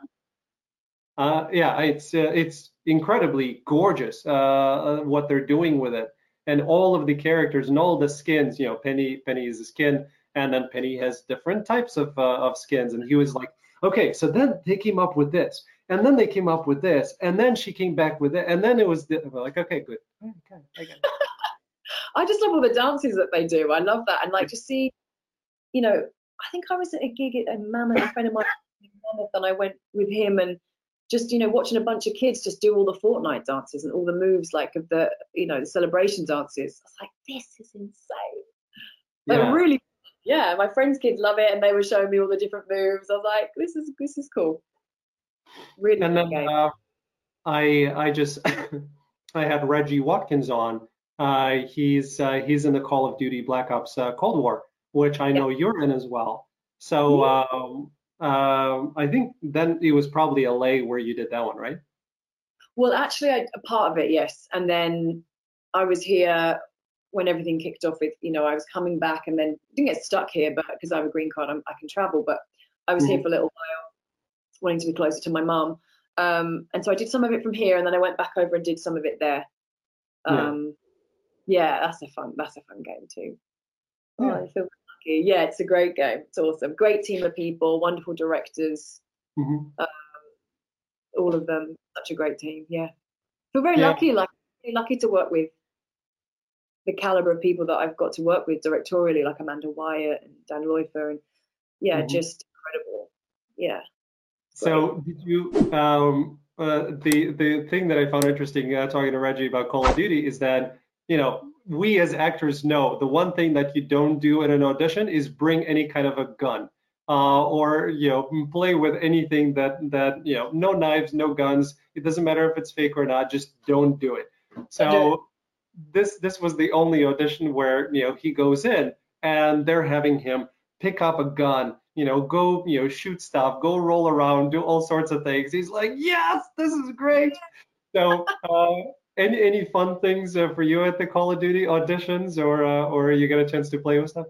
uh, yeah, it's uh, it's incredibly gorgeous uh, uh, what they're doing with it, and all of the characters and all the skins. You know, Penny Penny is a skin, and then Penny has different types of uh, of skins, and he was like, okay, so then they came up with this. And then they came up with this, and then she came back with it, and then it was like, okay, good, okay, I. [LAUGHS] I just love all the dances that they do. I love that. And like to see, you know, I think I was at a gig at a Mammoth, a friend of mine [LAUGHS] and I went with him and just, you know, watching a bunch of kids just do all the Fortnite dances and all the moves like of the, you know, the celebration dances. I was like, this is insane. But yeah. really, yeah, my friends' kids love it and they were showing me all the different moves. I was like, this is this is cool. Really and then, uh, I I just [LAUGHS] I had Reggie Watkins on uh, he's uh, he's in the Call of Duty Black Ops uh, Cold War, which I know you're in as well. So um, I think then it was probably LA where you did that one, right? Well, actually, I, a part of it, yes. And then I was here when everything kicked off with, you know, I was coming back and then didn't get stuck here, but because I have a green card, I'm, i can travel. But I was mm-hmm. here for a little while, wanting to be closer to my mum. Um, and so I did some of it from here, and then I went back over and did some of it there. Um, yeah. yeah, that's a fun, that's a fun game too. Oh, I feel lucky. Yeah, it's a great game. It's awesome. Great team of people, wonderful directors. Mm-hmm. Um, all of them, such a great team. Yeah, feel very yeah. lucky. Like lucky to work with the caliber of people that I've got to work with directorially, like Amanda Wyatt and Dan Leufer, and yeah, mm-hmm. just incredible. Yeah. So did you? Um, uh, the the thing that I found interesting uh, talking to Reggie about Call of Duty is that you know we as actors know the one thing that you don't do in an audition is bring any kind of a gun uh, or you know play with anything that that you know no knives no guns it doesn't matter if it's fake or not just don't do it. So this this was the only audition where you know he goes in and they're having him pick up a gun you know go you know shoot stuff go roll around do all sorts of things. He's like yes this is great. So uh, any any fun things uh, for you at the call of duty auditions or uh, or you get a chance to play with stuff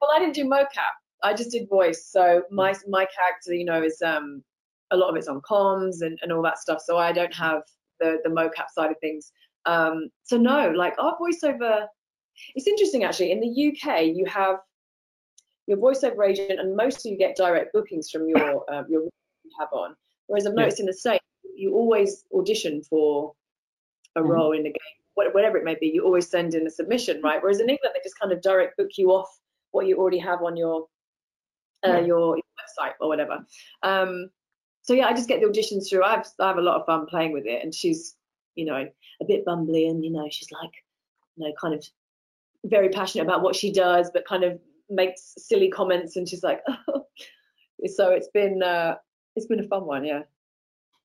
well i didn't do mocap i just did voice so my my character you know is um a lot of it's on comms and, and all that stuff so i don't have the the mocap side of things um, so no, like our voiceover, it's interesting actually. In the UK, you have your voiceover agent, and most of you get direct bookings from your um, your you have on. Whereas I've noticed yeah. in the States, you always audition for a mm-hmm. role in the game, whatever it may be. You always send in a submission, right? Whereas in England, they just kind of direct book you off what you already have on your uh, yeah. your, website or whatever. Um, so yeah, I just get the auditions through. I have I have a lot of fun playing with it, and she's you know, a bit bumbly and, you know, she's like, you know, kind of very passionate about what she does, but kind of makes silly comments and she's like, oh. [LAUGHS] so it's been, uh, it's been a fun one. Yeah.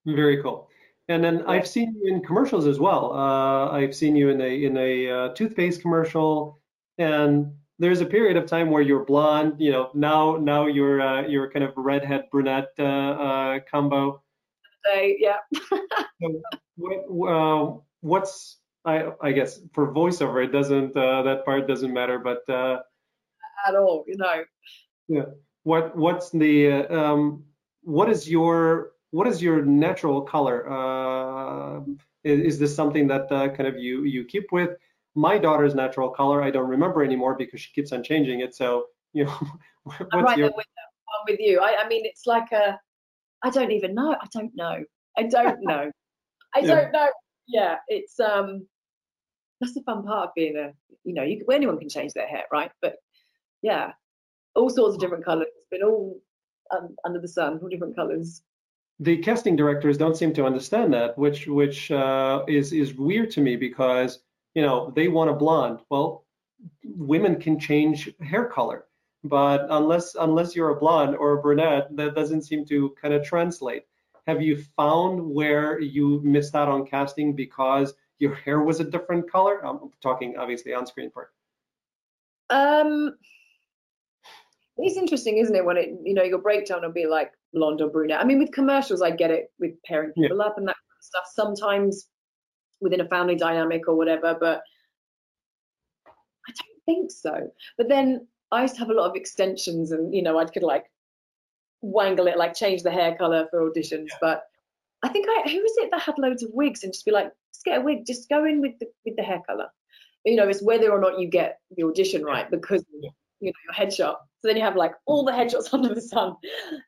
Very cool. And then. I've seen you in commercials as well. Uh, I've seen you in a in a uh, toothpaste commercial, and there's a period of time where you're blonde. You know, now now you're uh, you're kind of redhead brunette uh, uh, combo. yeah. [LAUGHS] so what, uh, what's I, I guess for voiceover it doesn't uh, that part doesn't matter, but uh, at all, you know. Yeah. What what's the uh, um, what is your what is your natural color? Uh, is, is, this something that uh, kind of you you keep with? My daughter's natural color I don't remember anymore because she keeps on changing it. So you know, [LAUGHS] what's I'm right your... with, with you. I, I mean, it's like a I don't even know. I don't know. I don't [LAUGHS] know. I yeah. don't know. Yeah, it's um, that's the fun part of being a, you know, you, anyone can change their hair, right? But yeah, all sorts of different colours, Been all um, under the sun, all different colours. The casting directors don't seem to understand that, which which uh, is is weird to me because you know they want a blonde. Well, women can change hair color, but unless unless you're a blonde or a brunette, that doesn't seem to kind of translate have you found where you missed out on casting because your hair was a different color? I'm talking obviously on screen part. Um, it's interesting, isn't it? When it, you know, your breakdown will be like blonde or brunette. I mean, with commercials, I get it with pairing people yeah. up and that kind of stuff. Sometimes within a family dynamic or whatever, but I don't think so. But then I used to have a lot of extensions, and you know, I could like wangle it, like change the hair color for auditions. Yeah. But I think I who was it that had loads of wigs and just be like, just get a wig, just go in with the with the hair color. You know, it's whether or not you get the audition right because yeah. You know your headshot. So then you have like all the headshots [LAUGHS] under the sun.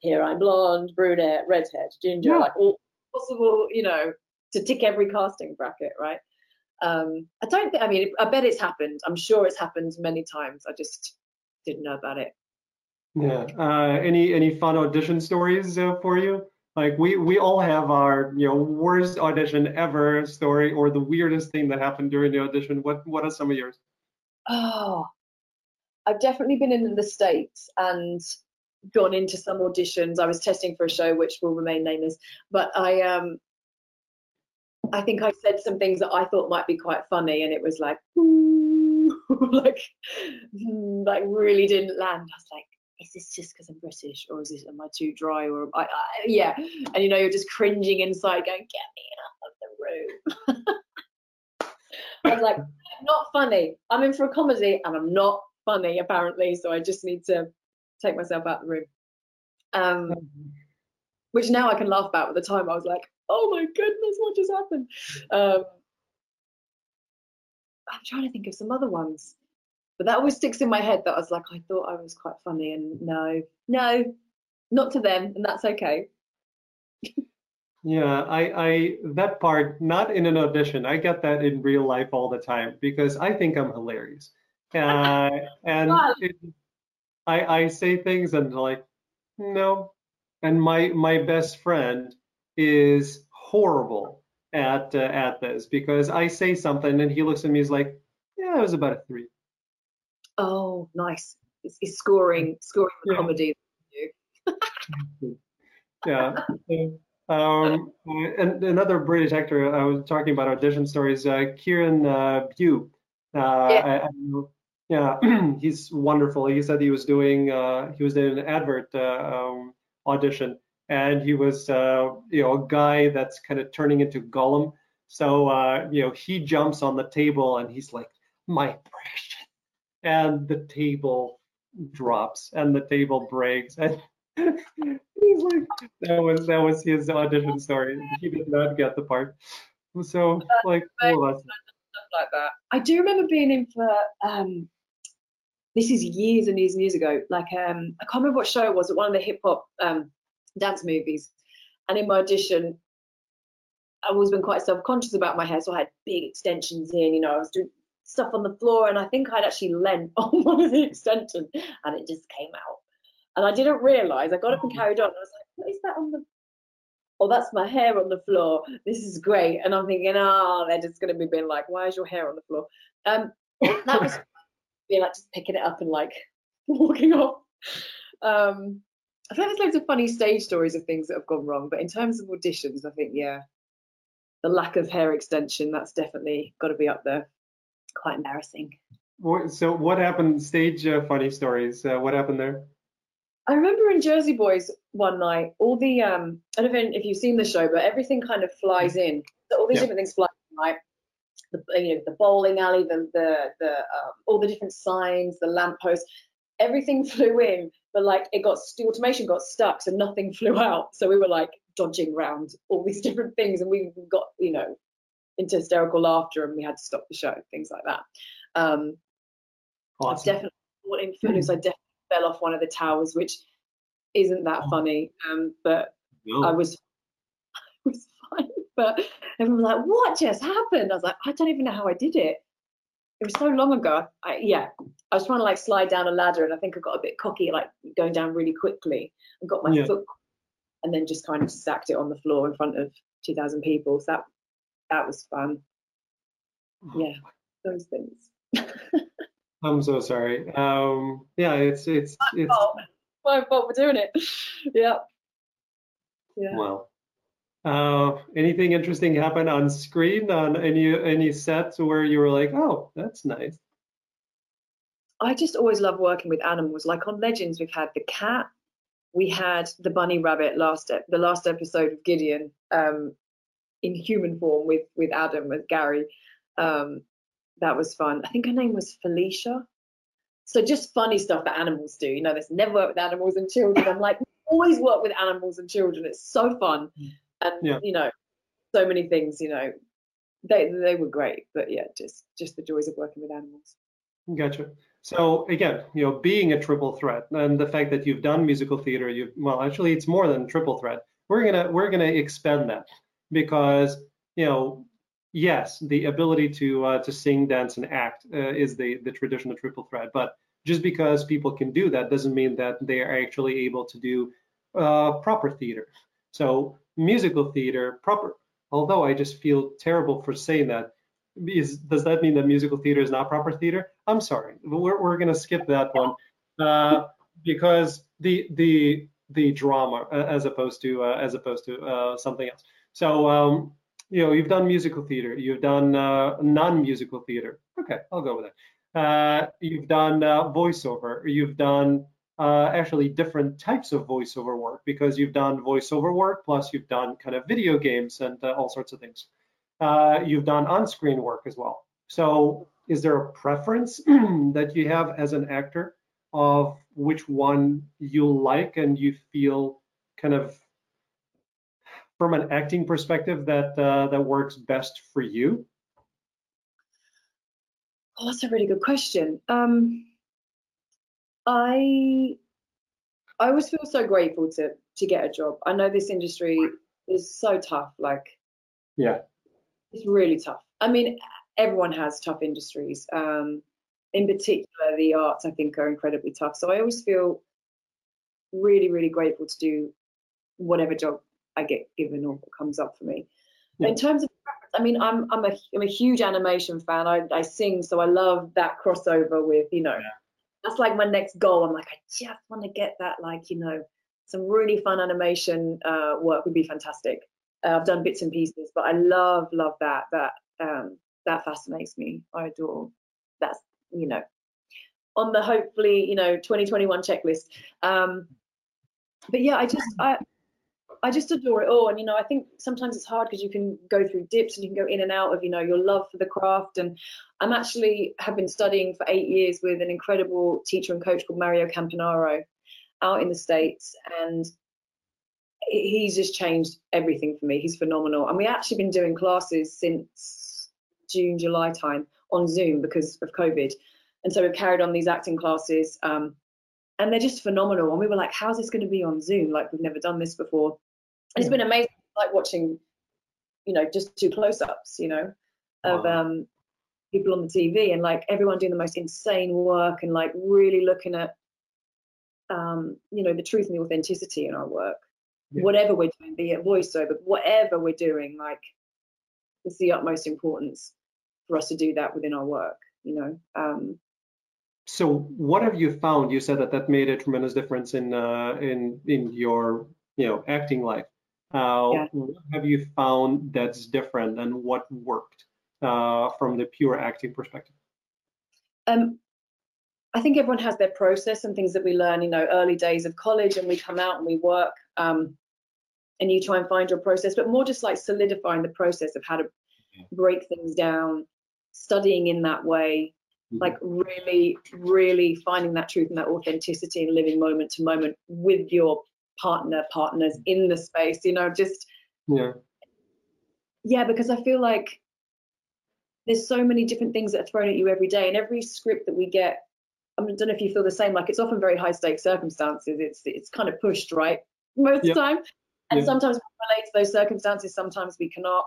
Here I'm blonde, brunette, redhead, ginger, yeah. like all possible, you know, to tick every casting bracket, right? Um, I don't think. I mean, I bet it's happened. I'm sure it's happened many times. I just didn't know about it. Yeah. Uh, any any fun audition stories uh, for you? Like we we all have our you know worst audition ever story or the weirdest thing that happened during the audition. What what are some of yours? Oh, I've definitely been in the states and gone into some auditions. I was testing for a show which will remain nameless, but I um I think I said some things that I thought might be quite funny, and it was like, [LAUGHS] like, [LAUGHS] like really didn't land. I was like, is this just because I'm British or is this am I too dry or I, I, yeah and you know you're just cringing inside going get me out of the room [LAUGHS] I was like not funny I'm in for a comedy and I'm not funny apparently so I just need to take myself out of the room um, which now I can laugh about at the time I was like oh my goodness what just happened um, I'm trying to think of some other ones but that always sticks in my head that I was like, I thought I was quite funny, and no, no, not to them, and that's okay. yeah, I, I that part not in an audition. I get that in real life all the time because I think I'm hilarious, uh, and it, I I say things and like no, and my my best friend is horrible at uh, at this because I say something and he looks at me he's like, yeah, it was about a three. Oh, nice. He's, it's scoring, scoring the yeah. comedy. [LAUGHS] yeah. Um, and another British actor I was talking about audition stories, uh, Kieran uh, Bew. Uh, yeah. I, I, yeah, [CLEARS THROAT] he's wonderful. He said he was doing uh, he was doing an advert uh, um, audition, and he was uh, you know a guy that's kind of turning into Gollum. So uh, you know he jumps on the table and he's like, "My precious. And the table drops and the table breaks. And [LAUGHS] he's like that was that was his audition story. He did not get the part. So like all that stuff like that i do remember being in for um this is years and years and years ago like um i can't remember what show it was at one of the hip hop um dance movies and in my audition I've always been quite self-conscious about my hair, so I had big extensions in. You know, I was doing stuff on the floor and I think I'd actually lent [LAUGHS] on one of the extensions and it just came out. And I didn't realise. I got up and oh. carried on. And I was like, what is that on the Oh, that's my hair on the floor. This is great. And I'm thinking, oh, they're just gonna be being like, why is your hair on the floor? Um that was being like just picking it up and like [LAUGHS] walking off. Um I think there's loads of funny stage stories of things that have gone wrong, but in terms of auditions, I think yeah, the lack of hair extension that's definitely got to be up there quite embarrassing. So what happened? Stage uh, funny stories. Uh, what happened there? I remember in Jersey Boys one night, all the um, I don't know if you've seen the show, but everything kind of flies in. So all these different things fly in, right? The you know the bowling alley, the the the um, all the different signs, the lampposts, everything [LAUGHS] flew in, but like it got the automation got stuck, so nothing [LAUGHS] flew out. So we were like dodging around all these [LAUGHS] different things, and we got you know into hysterical laughter and we had to stop the show, things like that. Um, awesome. I definitely, in Footloose, I definitely fell off one of the towers, which isn't that oh. funny, um, but no. I was I was fine. But everyone was like, "What just happened?" I was like, "I don't even know how I did it." It was so long ago. I, yeah, I was trying to like slide down a ladder, and I think I got a bit cocky, like going down really quickly, and got my yeah. foot, and then just kind of stacked it on the floor in front of 2,000 people. So that that was fun. Oh yeah, those things. [LAUGHS] I'm so sorry. Um, yeah, it's it's my it's fault. my fault for doing it. [LAUGHS] yeah. Yeah. Well. Uh, anything interesting happen on screen on any any sets where you were like, oh, that's nice? I just always love working with animals. Like on Legends, we've had the cat, we had the bunny rabbit last the last episode of Gideon. Um, in human form with with Adam with Gary. Um, that was fun. I think her name was Felicia. So just funny stuff that animals do. You know, there's never work with animals and children. I'm like, always work with animals and children. It's so fun, and yeah. you know, so many things. You know, they they were great. But yeah, just just the joys of working with animals. Gotcha. So again, you know, being a triple threat and the fact that you've done musical theater, you well, actually, it's more than triple threat. We're gonna we're gonna expand that because you know yes the ability to uh, to sing dance and act uh, is the the traditional triple threat but just because people can do that doesn't mean that they are actually able to do uh, proper theater so musical theater proper. Although i just feel terrible for saying that is does that mean that musical theater is not proper theater? I'm sorry. We're, we're going to skip that one. Uh, because the the the drama uh, as opposed to uh, as opposed to uh, something else. So, um, you know, you've done musical theater, you've done uh, non-musical theater. Okay, I'll go with that. Uh, you've done voiceover, you've done uh, actually different types of voiceover work because you've done voiceover work plus you've done kind of video games and uh, all sorts of things. Uh, you've done on-screen work as well. So is there a preference [CLEARS THROAT] that you have as an actor of which one you like and you feel kind of from an acting perspective that uh, that works best for you? Oh, that's a really good question. Um, I I always feel so grateful to to get a job. I know this industry is so tough. Like, yeah, it's really tough. I mean, everyone has tough industries. Um, in particular, the arts I think are incredibly tough. So I always feel really, really grateful to do whatever job I get given or comes up for me. Yeah. In terms of I mean, I'm I'm a I'm a huge animation fan. I, I sing, so I love that crossover with you know. Yeah. That's like my next goal. I'm like, I just want to get that like you know, some really fun animation uh, work would be fantastic. Uh, I've done bits and pieces, but I love love that that um, that fascinates me. I adore. That's you know, on the hopefully you know 2021 checklist. Um, but yeah, I just I I just adore it all. And, you know, I think sometimes it's hard because you can go through dips and you can go in and out of, you know, your love for the craft. And I'm actually have been studying for eight years with an incredible teacher and coach called Mario Campanaro out in the States. And he's just changed everything for me. He's phenomenal. And we actually been doing classes since June, July time on Zoom because of COVID. And so we've carried on these acting classes. Um, and they're just phenomenal. And we were like, how's this going to be on Zoom? Like, we've never done this before it's been amazing, like watching, you know, just two close-ups, you know, of wow. um, people on the TV and like everyone doing the most insane work and like really looking at, um, you know, the truth and the authenticity in our work, yeah. whatever we're doing, be it voiceover, whatever we're doing, like it's the utmost importance for us to do that within our work, you know. Um, so what have you found? You said that that made a tremendous difference in uh, in in your you know acting life. Uh, yeah. What have you found that's different and what worked uh, from the pure acting perspective? Um, I think everyone has their process and things that we learn, you know, early days of college and we come out and we work um, and you try and find your process, but more just like solidifying the process of how to break things down, studying in that way, mm-hmm. like really, really finding that truth and that authenticity and living moment to moment with your partner partners in the space you know just yeah. Yeah because i feel like there's so many different things that are thrown at you every day and every script that we get I, don't know if you feel the same like it's often very high stakes circumstances. It's it's kind of pushed right most of the time. And sometimes we relate to those circumstances sometimes we cannot.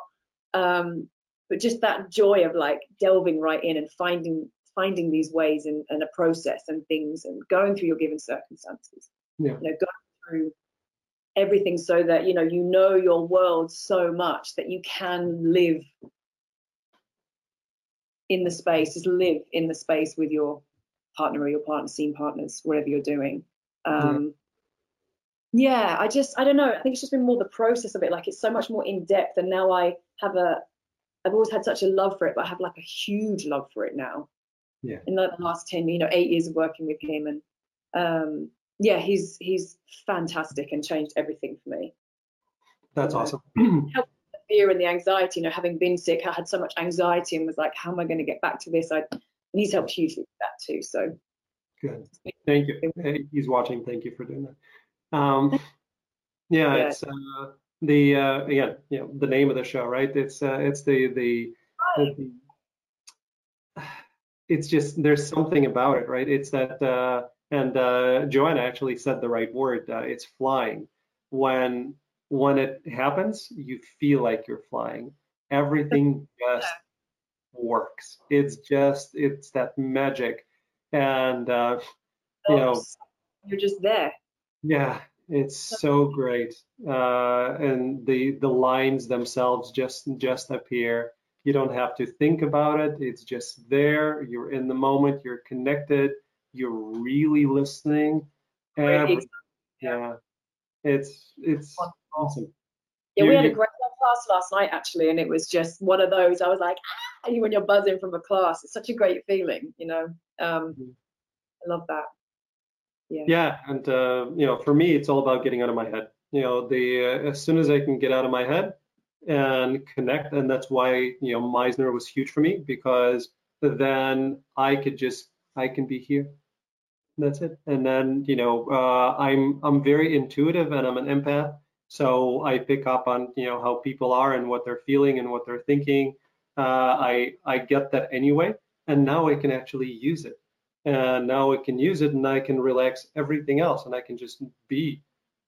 Um, but just that joy of like delving right in and finding finding these ways and, and a process and things and going through your given circumstances. Yeah. you know going through everything so that you know you know your world so much that you can live in the space just live in the space with your partner or your partner scene partners whatever you're doing. Um yeah. yeah i just i don't know. I think it's just been more the process of it. Like it's so much more in depth and now i have a i've always had such a love for it but i have like a huge love for it now. Yeah. In the last 10 you know eight years of working with him and um yeah, he's he's fantastic and changed everything for me. That's awesome. [CLEARS THROAT] Helped the fear and the anxiety, you know, having been sick, I had so much anxiety and was like, how am I going to get back to this? I and he's helped hugely with that too. So good. Thank you. He's watching. Thank you for doing that. Um, [LAUGHS] yeah, yeah, it's uh, the uh, again, you know, the name of the show, right? It's uh, it's the the, the [SIGHS] it's just there's something about it, right? It's that uh, and uh, Joanna actually said the right word. Uh, it's flying. When when it happens, you feel like you're flying. Everything [LAUGHS] just works. It's just it's that magic, and uh, you know you're just there. Yeah, it's so great, uh, and the the lines themselves just just appear. You don't have to think about it. It's just there. You're in the moment. You're connected you're really listening. Every, yeah, it's it's awesome. Yeah, we had a great class last night actually, and it was just one of those. I was like, ah, when you're buzzing from a class, it's such a great feeling, you know. Um, mm-hmm. I love that. Yeah. Yeah, and uh, you know, for me, it's all about getting out of my head. You know, the uh, as soon as I can get out of my head and connect, and that's why you know Meisner was huge for me because then I could just I can be here. That's it. And then you know, uh, I'm I'm very intuitive and I'm an empath, so I pick up on you know how people are and what they're feeling and what they're thinking. Uh, I I get that anyway, and now I can actually use it and now I can use it and I can relax everything else and I can just be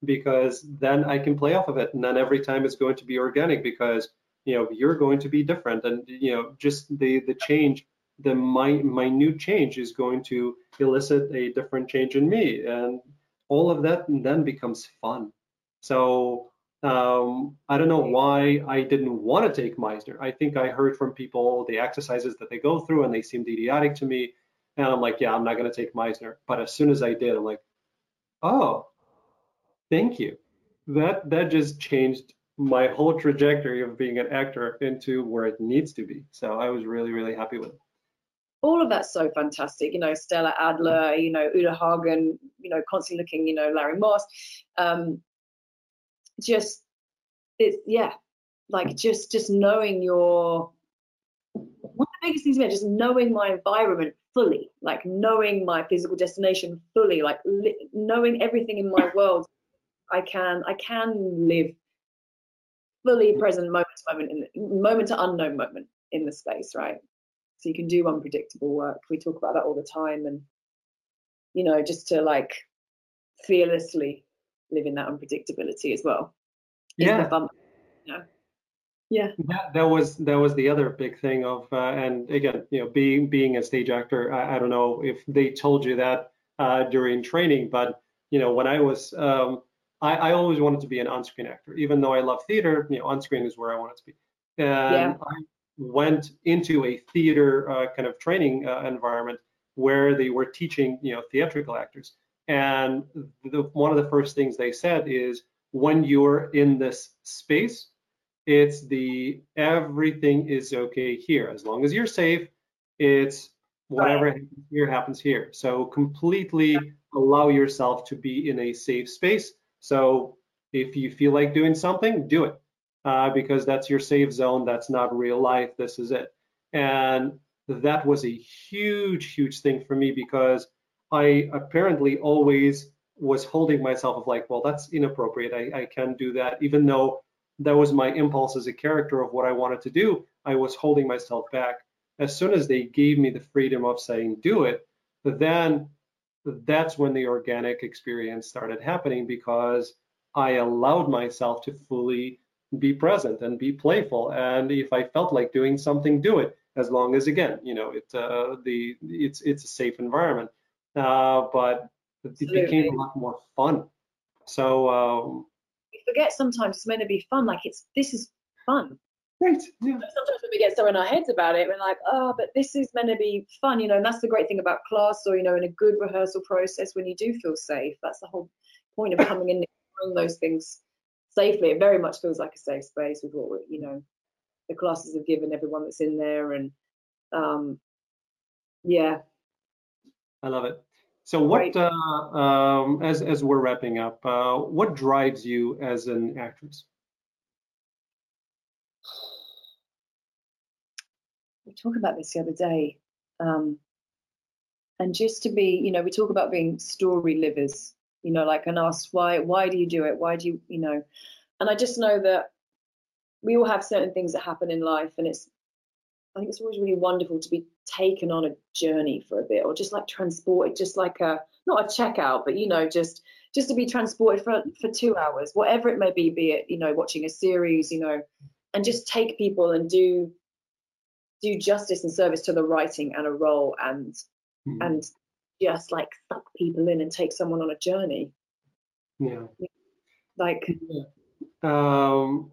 because then I can play off of it and then every time it's going to be organic because you know you're going to be different and you know just the the change the my minute change is going to elicit a different change in me and all of that then becomes fun so um, I don't know why I didn't want to take Meisner. I think I heard from people the exercises that they go through and they seemed idiotic to me. And I'm like, yeah, I'm not going to take Meisner. But as soon as I did, I'm like, oh, thank you. That that just changed my whole trajectory of being an actor into where it needs to be. So I was really, really happy with it. All of that's so fantastic. You know, Stella Adler, you know, Uta Hagen, you know, constantly looking, you know, Larry Moss. Um, just, it's, yeah, like just, just knowing your, one of the biggest things, about just knowing my environment fully, like knowing my physical destination fully, like li- knowing everything in my world. I can I can live fully present moment to moment in the, moment to unknown moment in the space, right? So you can do unpredictable work. We talk about that all the time, and you know, just to like fearlessly live in that unpredictability as well. Yeah. Fun, you know? yeah that, that was that was the other big thing of uh, and again you know being being a stage actor I, I don't know if they told you that uh, during training but you know when i was um, I, I always wanted to be an on-screen actor even though i love theater you know on-screen is where i wanted to be and yeah. Went into a theater uh, kind of training uh, environment where they were teaching you know theatrical actors. And the, one of the first things they said is when you're in this space it's the everything is okay here. As long as you're safe it's whatever right. happens here happens here. So completely allow yourself to be in a safe space. So if you feel like doing something do it uh, because that's your safe zone that's not real life this is it and that was a huge huge thing for me because i apparently always was holding myself of like well that's inappropriate i, I can't do that even though that was my impulse as a character of what I wanted to do. I was holding myself back. As soon as they gave me the freedom of saying, do it, then that's when the organic experience started happening because I allowed myself to fully be present and be playful. And if I felt like doing something, do it. As long as, again, you know, it uh, the it's it's a safe environment. Uh, but it Absolutely. became a lot more fun. So um, forget sometimes it's meant to be fun. Like it's this is fun. Right. Yeah. Sometimes when we get so in our heads about it, we're like, oh, but this is meant to be fun, you know. And that's the great thing about class, or you know, in a good rehearsal process, when you do feel safe, that's the whole point of coming in and doing those things safely. It very much feels like a safe space with what you know the classes have given everyone that's in there, and um, yeah. I love it. So what, uh, um, as, as we're wrapping up, uh, what drives you as an actress? We talked about this the other day. Um, and just to be, you know, we talk about being story livers, you know, like and ask why, why do you do it? Why do you, you know, and I just know that we all have certain things that happen in life and it's I think it's always really wonderful to be taken on a journey for a bit, or just like transported, just like a not a checkout, but you know, just just to be transported for for two hours, whatever it may be, be it you know watching a series, you know, and just take people and do do justice and service to the writing and a role, and mm-hmm. and just like suck people in and take someone on a journey. Yeah. Like. Yeah. Um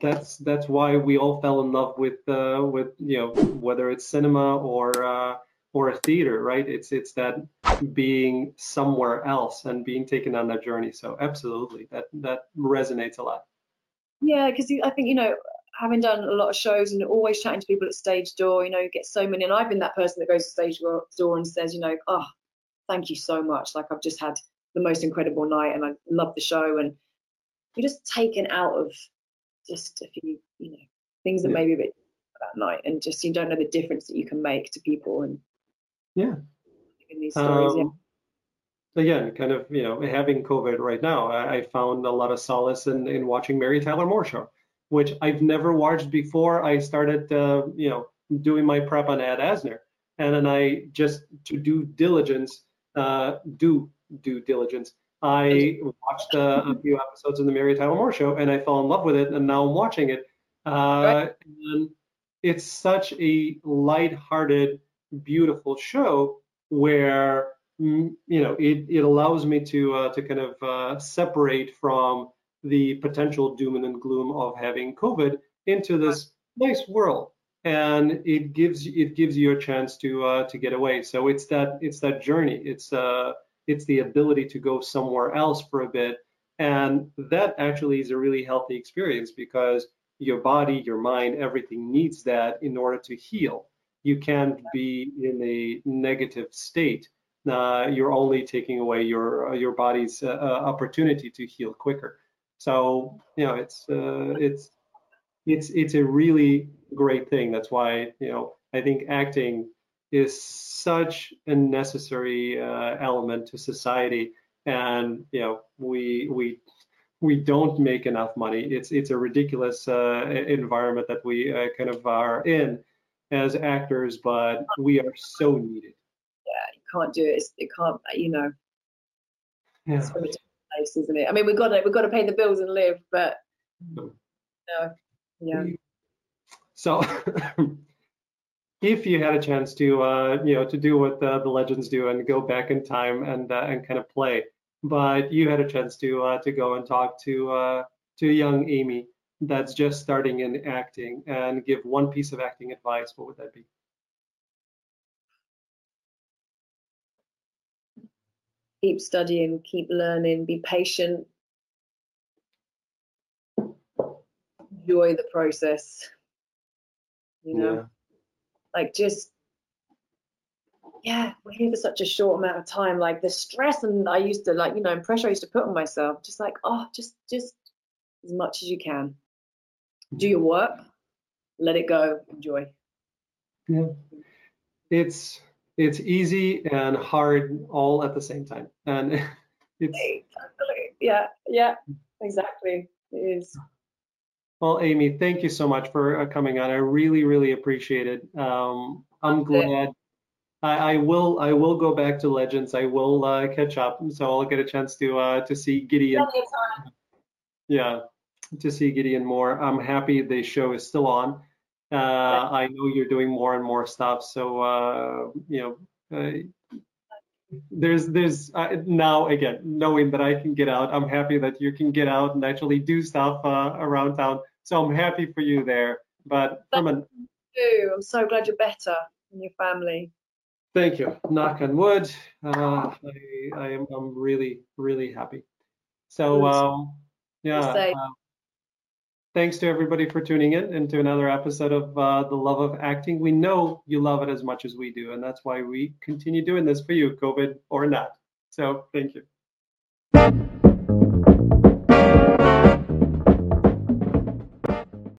that's that's why we all fell in love with uh, with you know whether it's cinema or uh, or a theater, right? It's it's that being somewhere else and being taken on that journey. So absolutely, that that resonates a lot. Yeah, because I think you know having done a lot of shows and always chatting to people at stage door, you know, you get so many. And I've been that person that goes to stage door and says, you know, oh, thank you so much. Like I've just had the most incredible night and I love the show and you're just taken out of just a few, you know, things that yeah. maybe a bit that night and just you don't know the difference that you can make to people and yeah in these stories um, yeah. again kind of you know having covid right now I, I, found a lot of solace in in watching mary tyler moore show which i've never watched before i started uh, you know doing my prep on Ed Asner and then i just to do diligence uh, do due diligence I watched uh, a few episodes of the Mary Tyler Moore Show, and I fell in love with it, and now I'm watching it. Uh, right. And it's such a light-hearted, beautiful show where mm, you know it, it allows me to uh, to kind of uh, separate from the potential doom and gloom of having COVID into this nice world, and it gives it gives you a chance to uh, to get away. So it's that it's that journey. It's uh it's the ability to go somewhere else for a bit. And that actually is a really healthy experience because your body, your mind, everything needs that in order to heal. You can't be in a negative state. Uh, you're only taking away your uh, your body's uh, uh, opportunity to heal quicker. So you know it's uh, it's it's it's a really great thing. That's why you know I think acting is such a necessary uh, element to society, and you know we we we don't make enough money. It's it's a ridiculous uh, environment that we uh, kind of are in as actors, but we are so needed. Yeah, you can't do it. It's, it can't, you know. Yeah. It's place, isn't it? I mean, we've got to we've got to pay the bills and live, but no, yeah. So [LAUGHS] if you had a chance to uh, you know to do what the, the legends do and go back in time and uh, and kind of play but you had a chance to uh, to go and talk to uh, to young Amy that's just starting in acting and give one piece of acting advice what would that be keep studying keep learning be patient enjoy the process you know yeah like just yeah, we're here for such a short amount of time. Like the stress and I used to like, you know, and pressure I used to put on myself, just like, oh, just just as much as you can. Do your work, let it go, enjoy. Yeah. It's it's easy and hard all at the same time. And [LAUGHS] it's exactly. Yeah, yeah, exactly. It is. Well, Amy, thank you so much for uh, coming on. I really, really appreciate it. Um, I'm glad. I, I, will. I will go back to Legends. I will uh, catch up, so I'll get a chance to uh, to see Gideon. Yeah, to see Gideon more. I'm happy the show is still on. Uh, I know you're doing more and more stuff, so uh, you know uh, there's there's uh, now again knowing that I can get out. I'm happy that you can get out and actually do stuff uh, around town. So I'm happy for you there. But from an you. I'm so glad you're better and your family. Thank you. Knock on wood. Uh, I, I am I'm really really happy. So um, yeah. Uh, thanks to everybody for tuning in into another episode of uh, The Love of Acting. We know you love it as much as we do, and that's why we continue doing this for you, COVID or not. So thank you.